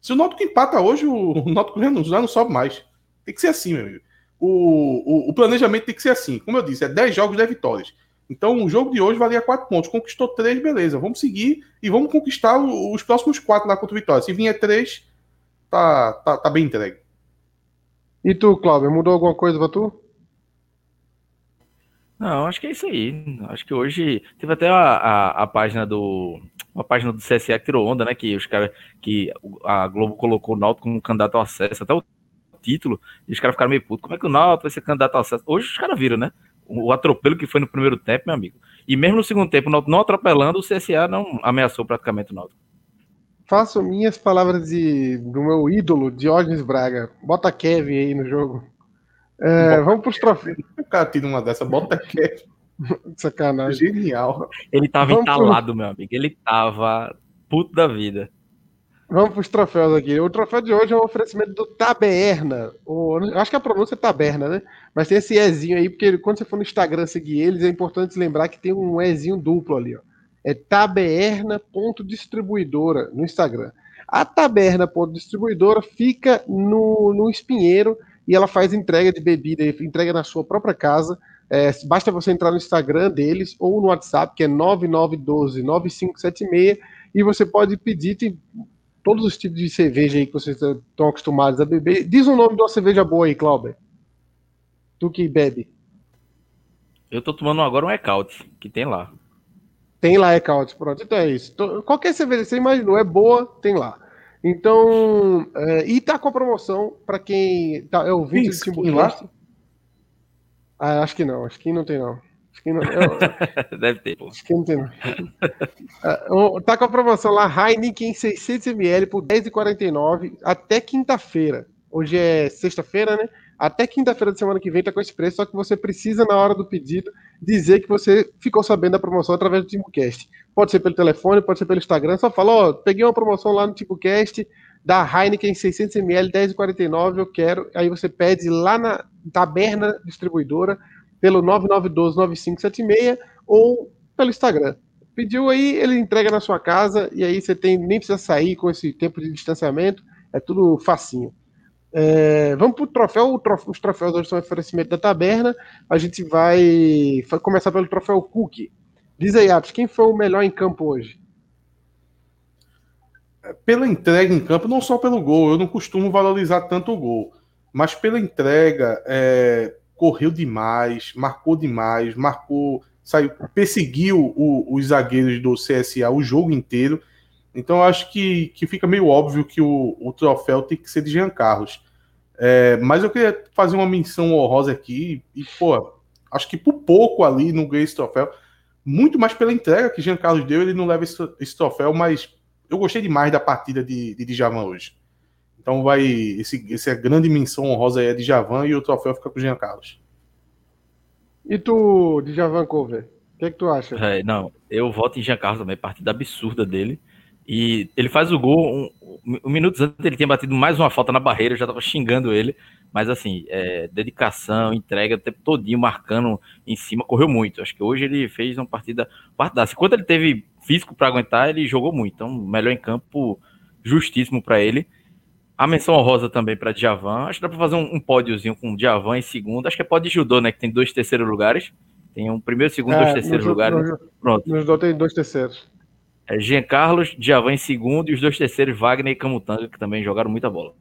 Se o Náutico empata hoje, o Náutico já não, já não sobe mais. Tem que ser assim, meu amigo. O, o, o planejamento tem que ser assim. Como eu disse, é 10 jogos, 10 vitórias. Então, o jogo de hoje valia 4 pontos. Conquistou 3, beleza. Vamos seguir e vamos conquistar os próximos 4 lá contra o Vitória. Se vier 3, tá, tá, tá bem entregue. E tu, Cláudio, mudou alguma coisa pra tu? Não, acho que é isso aí. Acho que hoje teve até a, a, a página do uma página do CSE que tirou onda, né? Que os caras que a Globo colocou o Náutico como candidato ao acesso, até o título, e os caras ficaram meio putos. Como é que o Náutico vai ser candidato ao acesso? Hoje os caras viram, né? O atropelo que foi no primeiro tempo, meu amigo. E mesmo no segundo tempo, não atropelando, o CSA não ameaçou praticamente o Náutico. Faço minhas palavras de, do meu ídolo, Diógenes Braga. Bota Kevin aí no jogo. É, vamos para os troféus. O cara tira uma dessa, bota Kevin. Sacanagem. Genial. Ele tava vamos entalado, pro... meu amigo. Ele tava puto da vida. Vamos para os troféus aqui. O troféu de hoje é um oferecimento do Taberna. O, acho que a pronúncia é Taberna, né? Mas tem esse Ezinho aí, porque quando você for no Instagram seguir eles, é importante lembrar que tem um Ezinho duplo ali, ó. É taberna.distribuidora no Instagram. A taberna.distribuidora fica no, no Espinheiro e ela faz entrega de bebida, entrega na sua própria casa. É, basta você entrar no Instagram deles ou no WhatsApp, que é 9912-9576, e você pode pedir, tem todos os tipos de cerveja aí que vocês estão acostumados a beber. Diz o nome de uma cerveja boa aí, Clauber. Tu que bebe. Eu tô tomando agora um Ecaute, que tem lá. Tem lá Ecaute, pronto. Então é isso. Qualquer cerveja que você imaginou é boa, tem lá. Então, é, e tá com a promoção para quem tá, é ouvinte do Timbucast. Ah, acho que não, acho que não tem não. Acho que não. Eu, Deve ter, pô. Acho que não tem. Uh, tá com a promoção lá, Heineken 600ml por 10,49 até quinta-feira. Hoje é sexta-feira, né? Até quinta-feira da semana que vem tá com esse preço, só que você precisa, na hora do pedido, dizer que você ficou sabendo da promoção através do TimbuCast. Pode ser pelo telefone, pode ser pelo Instagram, só fala, ó, oh, peguei uma promoção lá no TimbuCast da Heineken 600ml, 10,49, eu quero. Aí você pede lá na taberna distribuidora, pelo 99129576 ou pelo Instagram. Pediu aí, ele entrega na sua casa e aí você tem nem precisa sair com esse tempo de distanciamento, é tudo facinho. É, vamos para o troféu. Os troféus hoje são oferecimento da taberna. A gente vai, começar pelo troféu Cook. Diz aí, Atos, quem foi o melhor em campo hoje? Pela entrega em campo, não só pelo gol, eu não costumo valorizar tanto o gol, mas pela entrega, é, correu demais, marcou demais, marcou, saiu, perseguiu o, os zagueiros do CSA o jogo inteiro. Então eu acho que, que fica meio óbvio que o, o troféu tem que ser de Jean Carlos. É, mas eu queria fazer uma menção honrosa aqui, e, pô, acho que por pouco ali não ganhei esse troféu. Muito mais pela entrega que Jean Carlos deu, ele não leva esse, esse troféu, mas eu gostei demais da partida de, de Djavan hoje. Então vai. Esse, essa grande menção honrosa aí é de Javan e o troféu fica com o Jean Carlos. E tu, Djavan Cover? O que, é que tu acha? É, não, eu voto em Jean Carlos também, partida absurda dele. E ele faz o gol, um, um minutos antes ele tinha batido mais uma falta na barreira, eu já tava xingando ele, mas assim, é, dedicação, entrega, o tempo todinho marcando em cima, correu muito. Acho que hoje ele fez uma partida partidaça. Enquanto ele teve físico para aguentar, ele jogou muito. Então, melhor em campo, justíssimo para ele. A menção honrosa também para Djavan. Acho que dá para fazer um, um pódiozinho com Djavan em segundo. Acho que é pódio de judô, né? Que tem dois terceiros lugares. Tem um primeiro, segundo, é, dois terceiros lugares. No, Pronto. No judô tem dois terceiros. É Jean Carlos, Djavan em segundo e os dois terceiros, Wagner e Camutanga, que também jogaram muita bola.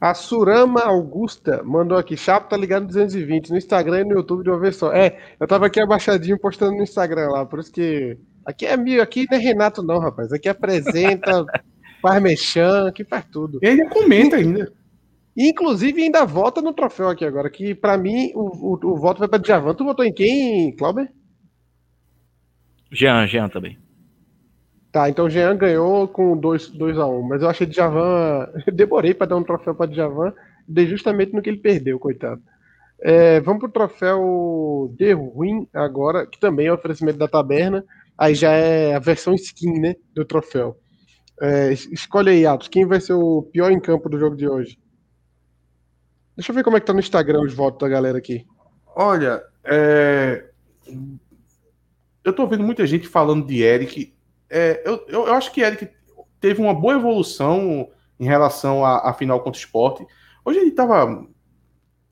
A Surama Augusta mandou aqui, Chapo tá ligado no 220, no Instagram e no YouTube de uma vez só. É, eu tava aqui abaixadinho postando no Instagram lá, por isso que. Aqui é mil, aqui não é Renato, não, rapaz. Aqui apresenta, faz mexão, aqui faz tudo. E ainda comenta ainda. Inclusive, ainda vota no troféu aqui agora, que para mim o, o, o, voto vai para Djavan. Tu votou em quem, Clauber? Jean, Jean também. Tá, então o Jean ganhou com 2 a 1 um, mas eu achei Djavan. demorei para dar um troféu para Djavan, dei justamente no que ele perdeu, coitado. É, vamos pro troféu The Ruim agora, que também é oferecimento da taberna. Aí já é a versão skin, né? Do troféu. É, escolhe aí, Atos, quem vai ser o pior em campo do jogo de hoje? Deixa eu ver como é que tá no Instagram os votos da galera aqui. Olha, é... eu tô vendo muita gente falando de Eric. É, eu, eu, eu, acho que Eric teve uma boa evolução em relação à, à final contra o esporte. Hoje ele tava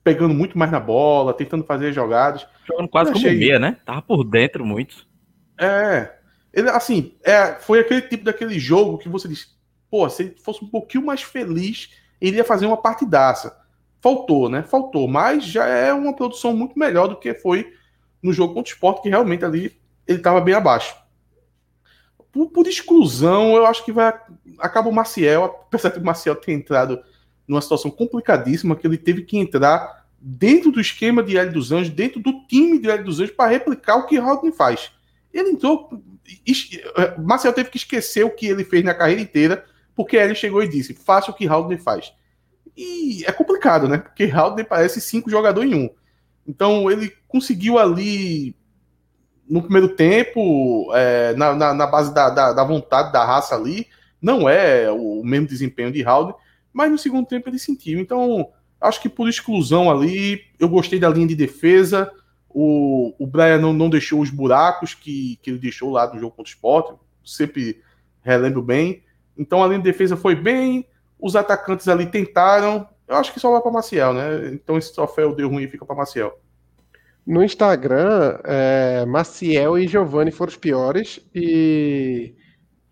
pegando muito mais na bola, tentando fazer jogadas. Jogando quase achei... como meia, né? Tava por dentro muito. É. Ele, assim, é, foi aquele tipo daquele jogo que você diz, pô, se ele fosse um pouquinho mais feliz, ele ia fazer uma partidaça. Faltou, né? Faltou, mas já é uma produção muito melhor do que foi no jogo contra o Sport, que realmente ali ele estava bem abaixo. Por, por, exclusão, eu acho que vai. Acaba o Maciel, apesar de o Maciel ter entrado numa situação complicadíssima, que ele teve que entrar dentro do esquema de Hélio dos Anjos, dentro do time de Hélio dos Anjos, para replicar o que Rodney faz. Ele entrou. Marcel teve que esquecer o que ele fez na carreira inteira, porque ele chegou e disse: faça o que Haldner faz. E é complicado, né? Porque Haldner parece cinco jogadores em um. Então ele conseguiu ali no primeiro tempo, é, na, na, na, base da, da, da, vontade da raça ali, não é o mesmo desempenho de Howard, mas no segundo tempo ele sentiu. Então, acho que por exclusão ali, eu gostei da linha de defesa. O, o Brian não, não deixou os buracos que, que ele deixou lá no jogo contra o Sport, sempre relembro bem. Então a linha de defesa foi bem, os atacantes ali tentaram. Eu acho que só vai para Maciel, né? Então esse troféu deu ruim e fica para Maciel. No Instagram, é, Maciel e Giovanni foram os piores. E.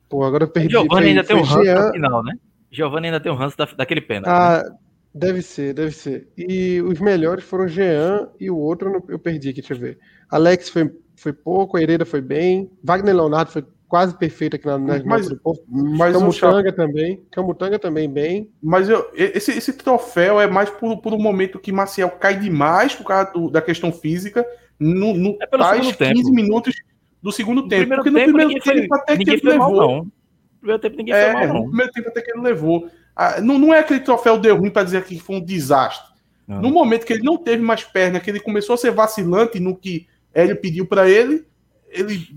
Pô, agora eu perdi. Giovanni ainda tem um ranço final, né? Giovanni ainda tem um ranço da, daquele pênalti. Ah, né? Deve ser, deve ser. E os melhores foram Jean e o outro eu perdi aqui, deixa eu ver. Alex foi, foi pouco, a Hereda foi bem. Wagner Leonardo foi quase perfeito aqui na, nas mas, do povo. Mas Camutanga também. Camutanga também bem. Mas eu, esse, esse troféu é mais por, por um momento que Maciel cai demais por causa do, da questão física no, no é tais 15 tempo. minutos do segundo no tempo. Porque no tempo, primeiro tempo foi, até que ele levou. Mal, não. No primeiro tempo ninguém é, foi mal, não. No primeiro tempo até que ele levou. Ah, não, não é aquele troféu deu ruim para dizer que foi um desastre. Não. No momento que ele não teve mais perna, que ele começou a ser vacilante no que Hélio pediu para ele, ele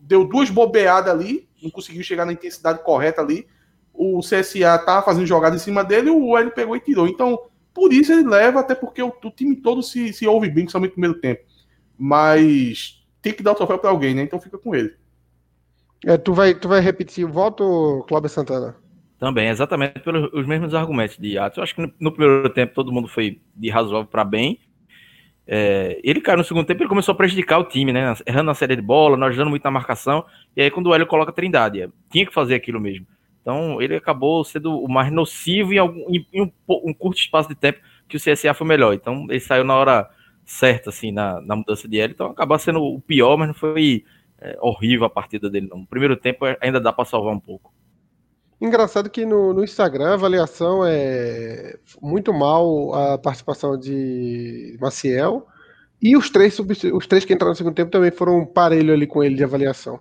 deu duas bobeadas ali, não conseguiu chegar na intensidade correta ali. O CSA tava fazendo jogada em cima dele, o L pegou e tirou. Então, por isso ele leva, até porque o, o time todo se, se ouve bem, somente no primeiro tempo. Mas tem que dar o troféu para alguém, né? Então fica com ele. É, tu, vai, tu vai repetir o voto, Cláudio Santana? Também, exatamente pelos mesmos argumentos de Atos. Eu acho que no, primeiro tempo todo mundo foi de razoável para bem. É, ele caiu no segundo tempo, ele começou a prejudicar o time, né? Errando na série de bola, nós ajudando muito na marcação. E aí, quando o Hélio coloca a Trindade, é, tinha que fazer aquilo mesmo. Então, ele acabou sendo o mais nocivo em, algum, em, em um, um, curto espaço de tempo que o CSA foi melhor. Então, ele saiu na hora certa, assim, na, na mudança de Hélio. Então, acabou sendo o pior, mas não foi é, horrível a partida dele, não. No primeiro tempo, ainda dá para salvar um pouco. Engraçado que no, no, Instagram a avaliação é muito mal a participação de Maciel. E os três, os três que entraram no segundo tempo também foram um parelho ali com ele de avaliação.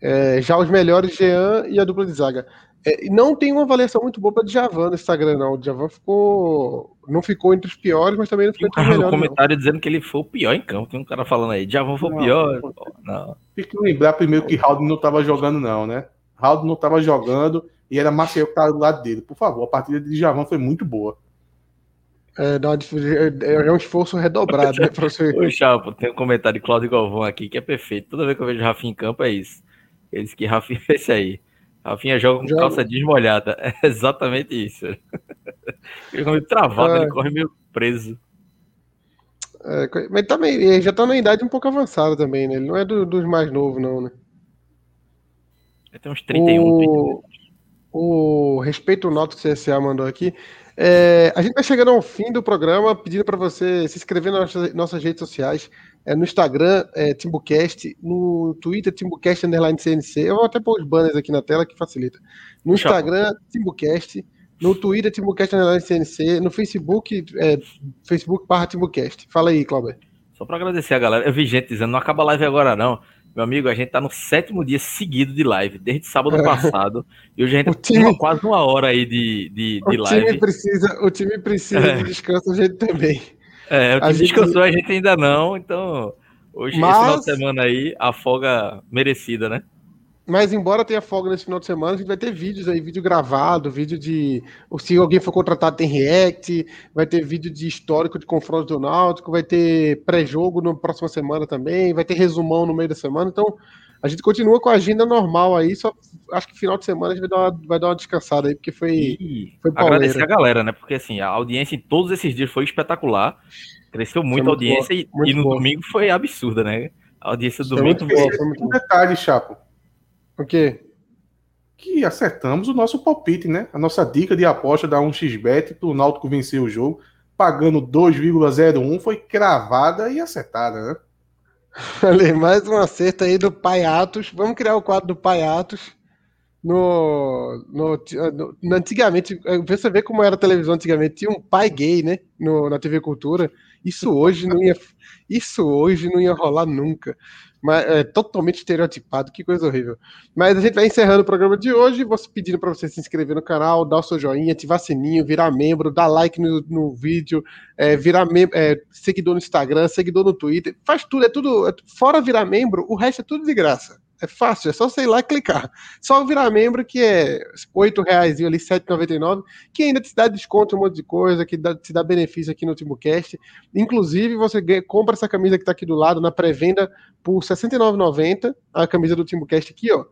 É, já os melhores, Jean e a dupla de zaga. É, não tem uma avaliação muito boa para o Djavan no Instagram, não. O Djavan ficou. Não ficou entre os piores, mas também não ficou entre os melhores. um comentário não. dizendo que ele foi o pior em campo. Tem um cara falando aí, Djavan foi o pior. Não. Tem que lembrar primeiro que Raul não estava jogando, não, né? Raul não estava jogando e era Maciel que estava do lado dele. Por favor, a partida de Javan foi muito boa. É, é, é um esforço redobrado, né, professor? Ô, Chapo, tem um comentário de Cláudio Galvão aqui que é perfeito. Toda vez que eu vejo Rafinha em campo é isso. Eles que Rafinha é esse aí. Rafinha joga com joga. calça desmolhada. É exatamente isso. Ele meio travado, é. ele corre meio preso. É, mas também, ele já tá na idade um pouco avançada também, né? Ele não é do, dos mais novos, não, né? Ele tem uns 31, o... 32 o Respeito Noto que o CSA mandou aqui. É, a gente vai chegando ao fim do programa, pedindo para você se inscrever nas nossas, nossas redes sociais. É, no Instagram, é, Timbucast, no Twitter, Timbucast Underline CNC. Eu vou até pôr os banners aqui na tela que facilita. No Instagram, Timbucast. No Twitter, Timbucast Underline CNC. No Facebook, é, Facebook barra Timbucast. Fala aí, Cláudio. Só para agradecer a galera. Eu vi gente dizendo, não acaba a live agora não. Meu amigo, a gente tá no sétimo dia seguido de live, desde sábado é. passado. E hoje a gente tem quase uma hora aí de, de, de o live. Time precisa, o time precisa é. de descanso, a gente também. É, o time a gente... descansou, a gente ainda não. Então, hoje, Mas... esse final de semana aí, a folga merecida, né? Mas embora tenha folga nesse final de semana, a gente vai ter vídeos aí, vídeo gravado, vídeo de. Se alguém for contratado, tem react, vai ter vídeo de histórico de confronto do Náutico, vai ter pré-jogo na próxima semana também, vai ter resumão no meio da semana. Então, a gente continua com a agenda normal aí, só acho que final de semana a gente vai dar uma, vai dar uma descansada aí, porque foi. E foi agradecer a galera, né? Porque assim, a audiência em todos esses dias foi espetacular. Cresceu muito, muito a audiência boa, e, e, no boa. domingo foi absurda, né? A audiência do domingo. Muito boa, foi muito um detalhe, Chapo. O quê? Que acertamos o nosso palpite, né? A nossa dica de aposta da 1xBet para o Náutico vencer o jogo, pagando 2,01, foi cravada e acertada, né? Ali, mais um acerto aí do Pai Atos. Vamos criar o quadro do Pai Atos. No, no, no, antigamente, você vê como era a televisão antigamente, tinha um pai gay, né? No, na TV Cultura. Isso hoje não ia, isso hoje não ia rolar nunca mas é totalmente estereotipado, que coisa horrível. Mas a gente vai encerrando o programa de hoje, vou pedindo para você se inscrever no canal, dar o seu joinha, ativar sininho, virar membro, dar like no, no vídeo, é, virar é, seguidor no Instagram, seguidor no Twitter, faz tudo, é tudo, é, fora virar membro, o resto é tudo de graça. É fácil, é só ir lá e clicar. Só virar membro, que é R$ reais ali, R$ 7,99, que ainda te dá desconto um monte de coisa, que te dá benefício aqui no Timbucast. Inclusive, você compra essa camisa que está aqui do lado na pré-venda por R$ 69,90, a camisa do Timbucast aqui, ó.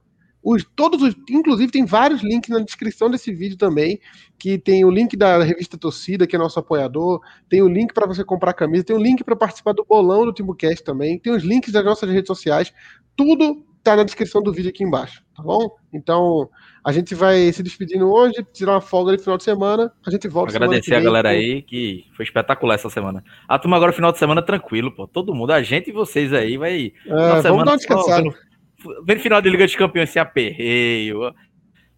Os, todos os, inclusive tem vários links na descrição desse vídeo também, que tem o link da revista Torcida, que é nosso apoiador, tem o link para você comprar camisa, tem o link para participar do bolão do Timbucast também, tem os links das nossas redes sociais, tudo tá na descrição do vídeo aqui embaixo, tá bom? Então, a gente vai se despedindo hoje, tirar uma folga no final de semana, a gente volta Agradecer a galera aí, que foi espetacular essa semana. A turma agora, final de semana, tranquilo, pô. Todo mundo, a gente e vocês aí, vai. É, vamos dar uma vendo final de Liga dos Campeões sem aperreio,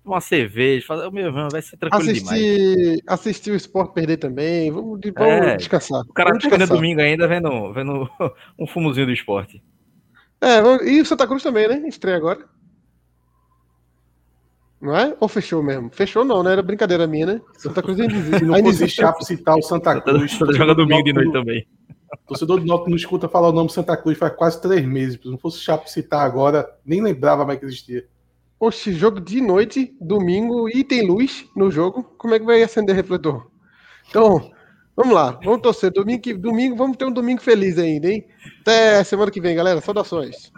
uma cerveja, fazer, meu irmão, vai ser tranquilo assistir, demais. Assistir o esporte perder também, vamos, vamos é, descansar. O cara termina domingo ainda vendo, vendo um fumozinho do esporte. É, e o Santa Cruz também, né? Estreia agora. Não é? Ou fechou mesmo? Fechou não, né? Era brincadeira minha, né? Santa Cruz ainda existe. Não existe chapo citar o Santa Cruz. Joga domingo de noite também. Torcedor do Náutico não escuta falar o nome Santa Cruz faz quase três meses. Se não fosse chapo citar agora, nem lembrava mais que existia. Oxe, jogo de noite, domingo, e tem luz no jogo. Como é que vai acender refletor? Então, vamos lá. Vamos torcer. Domingo, domingo vamos ter um domingo feliz ainda, hein? Até semana que vem, galera. Saudações.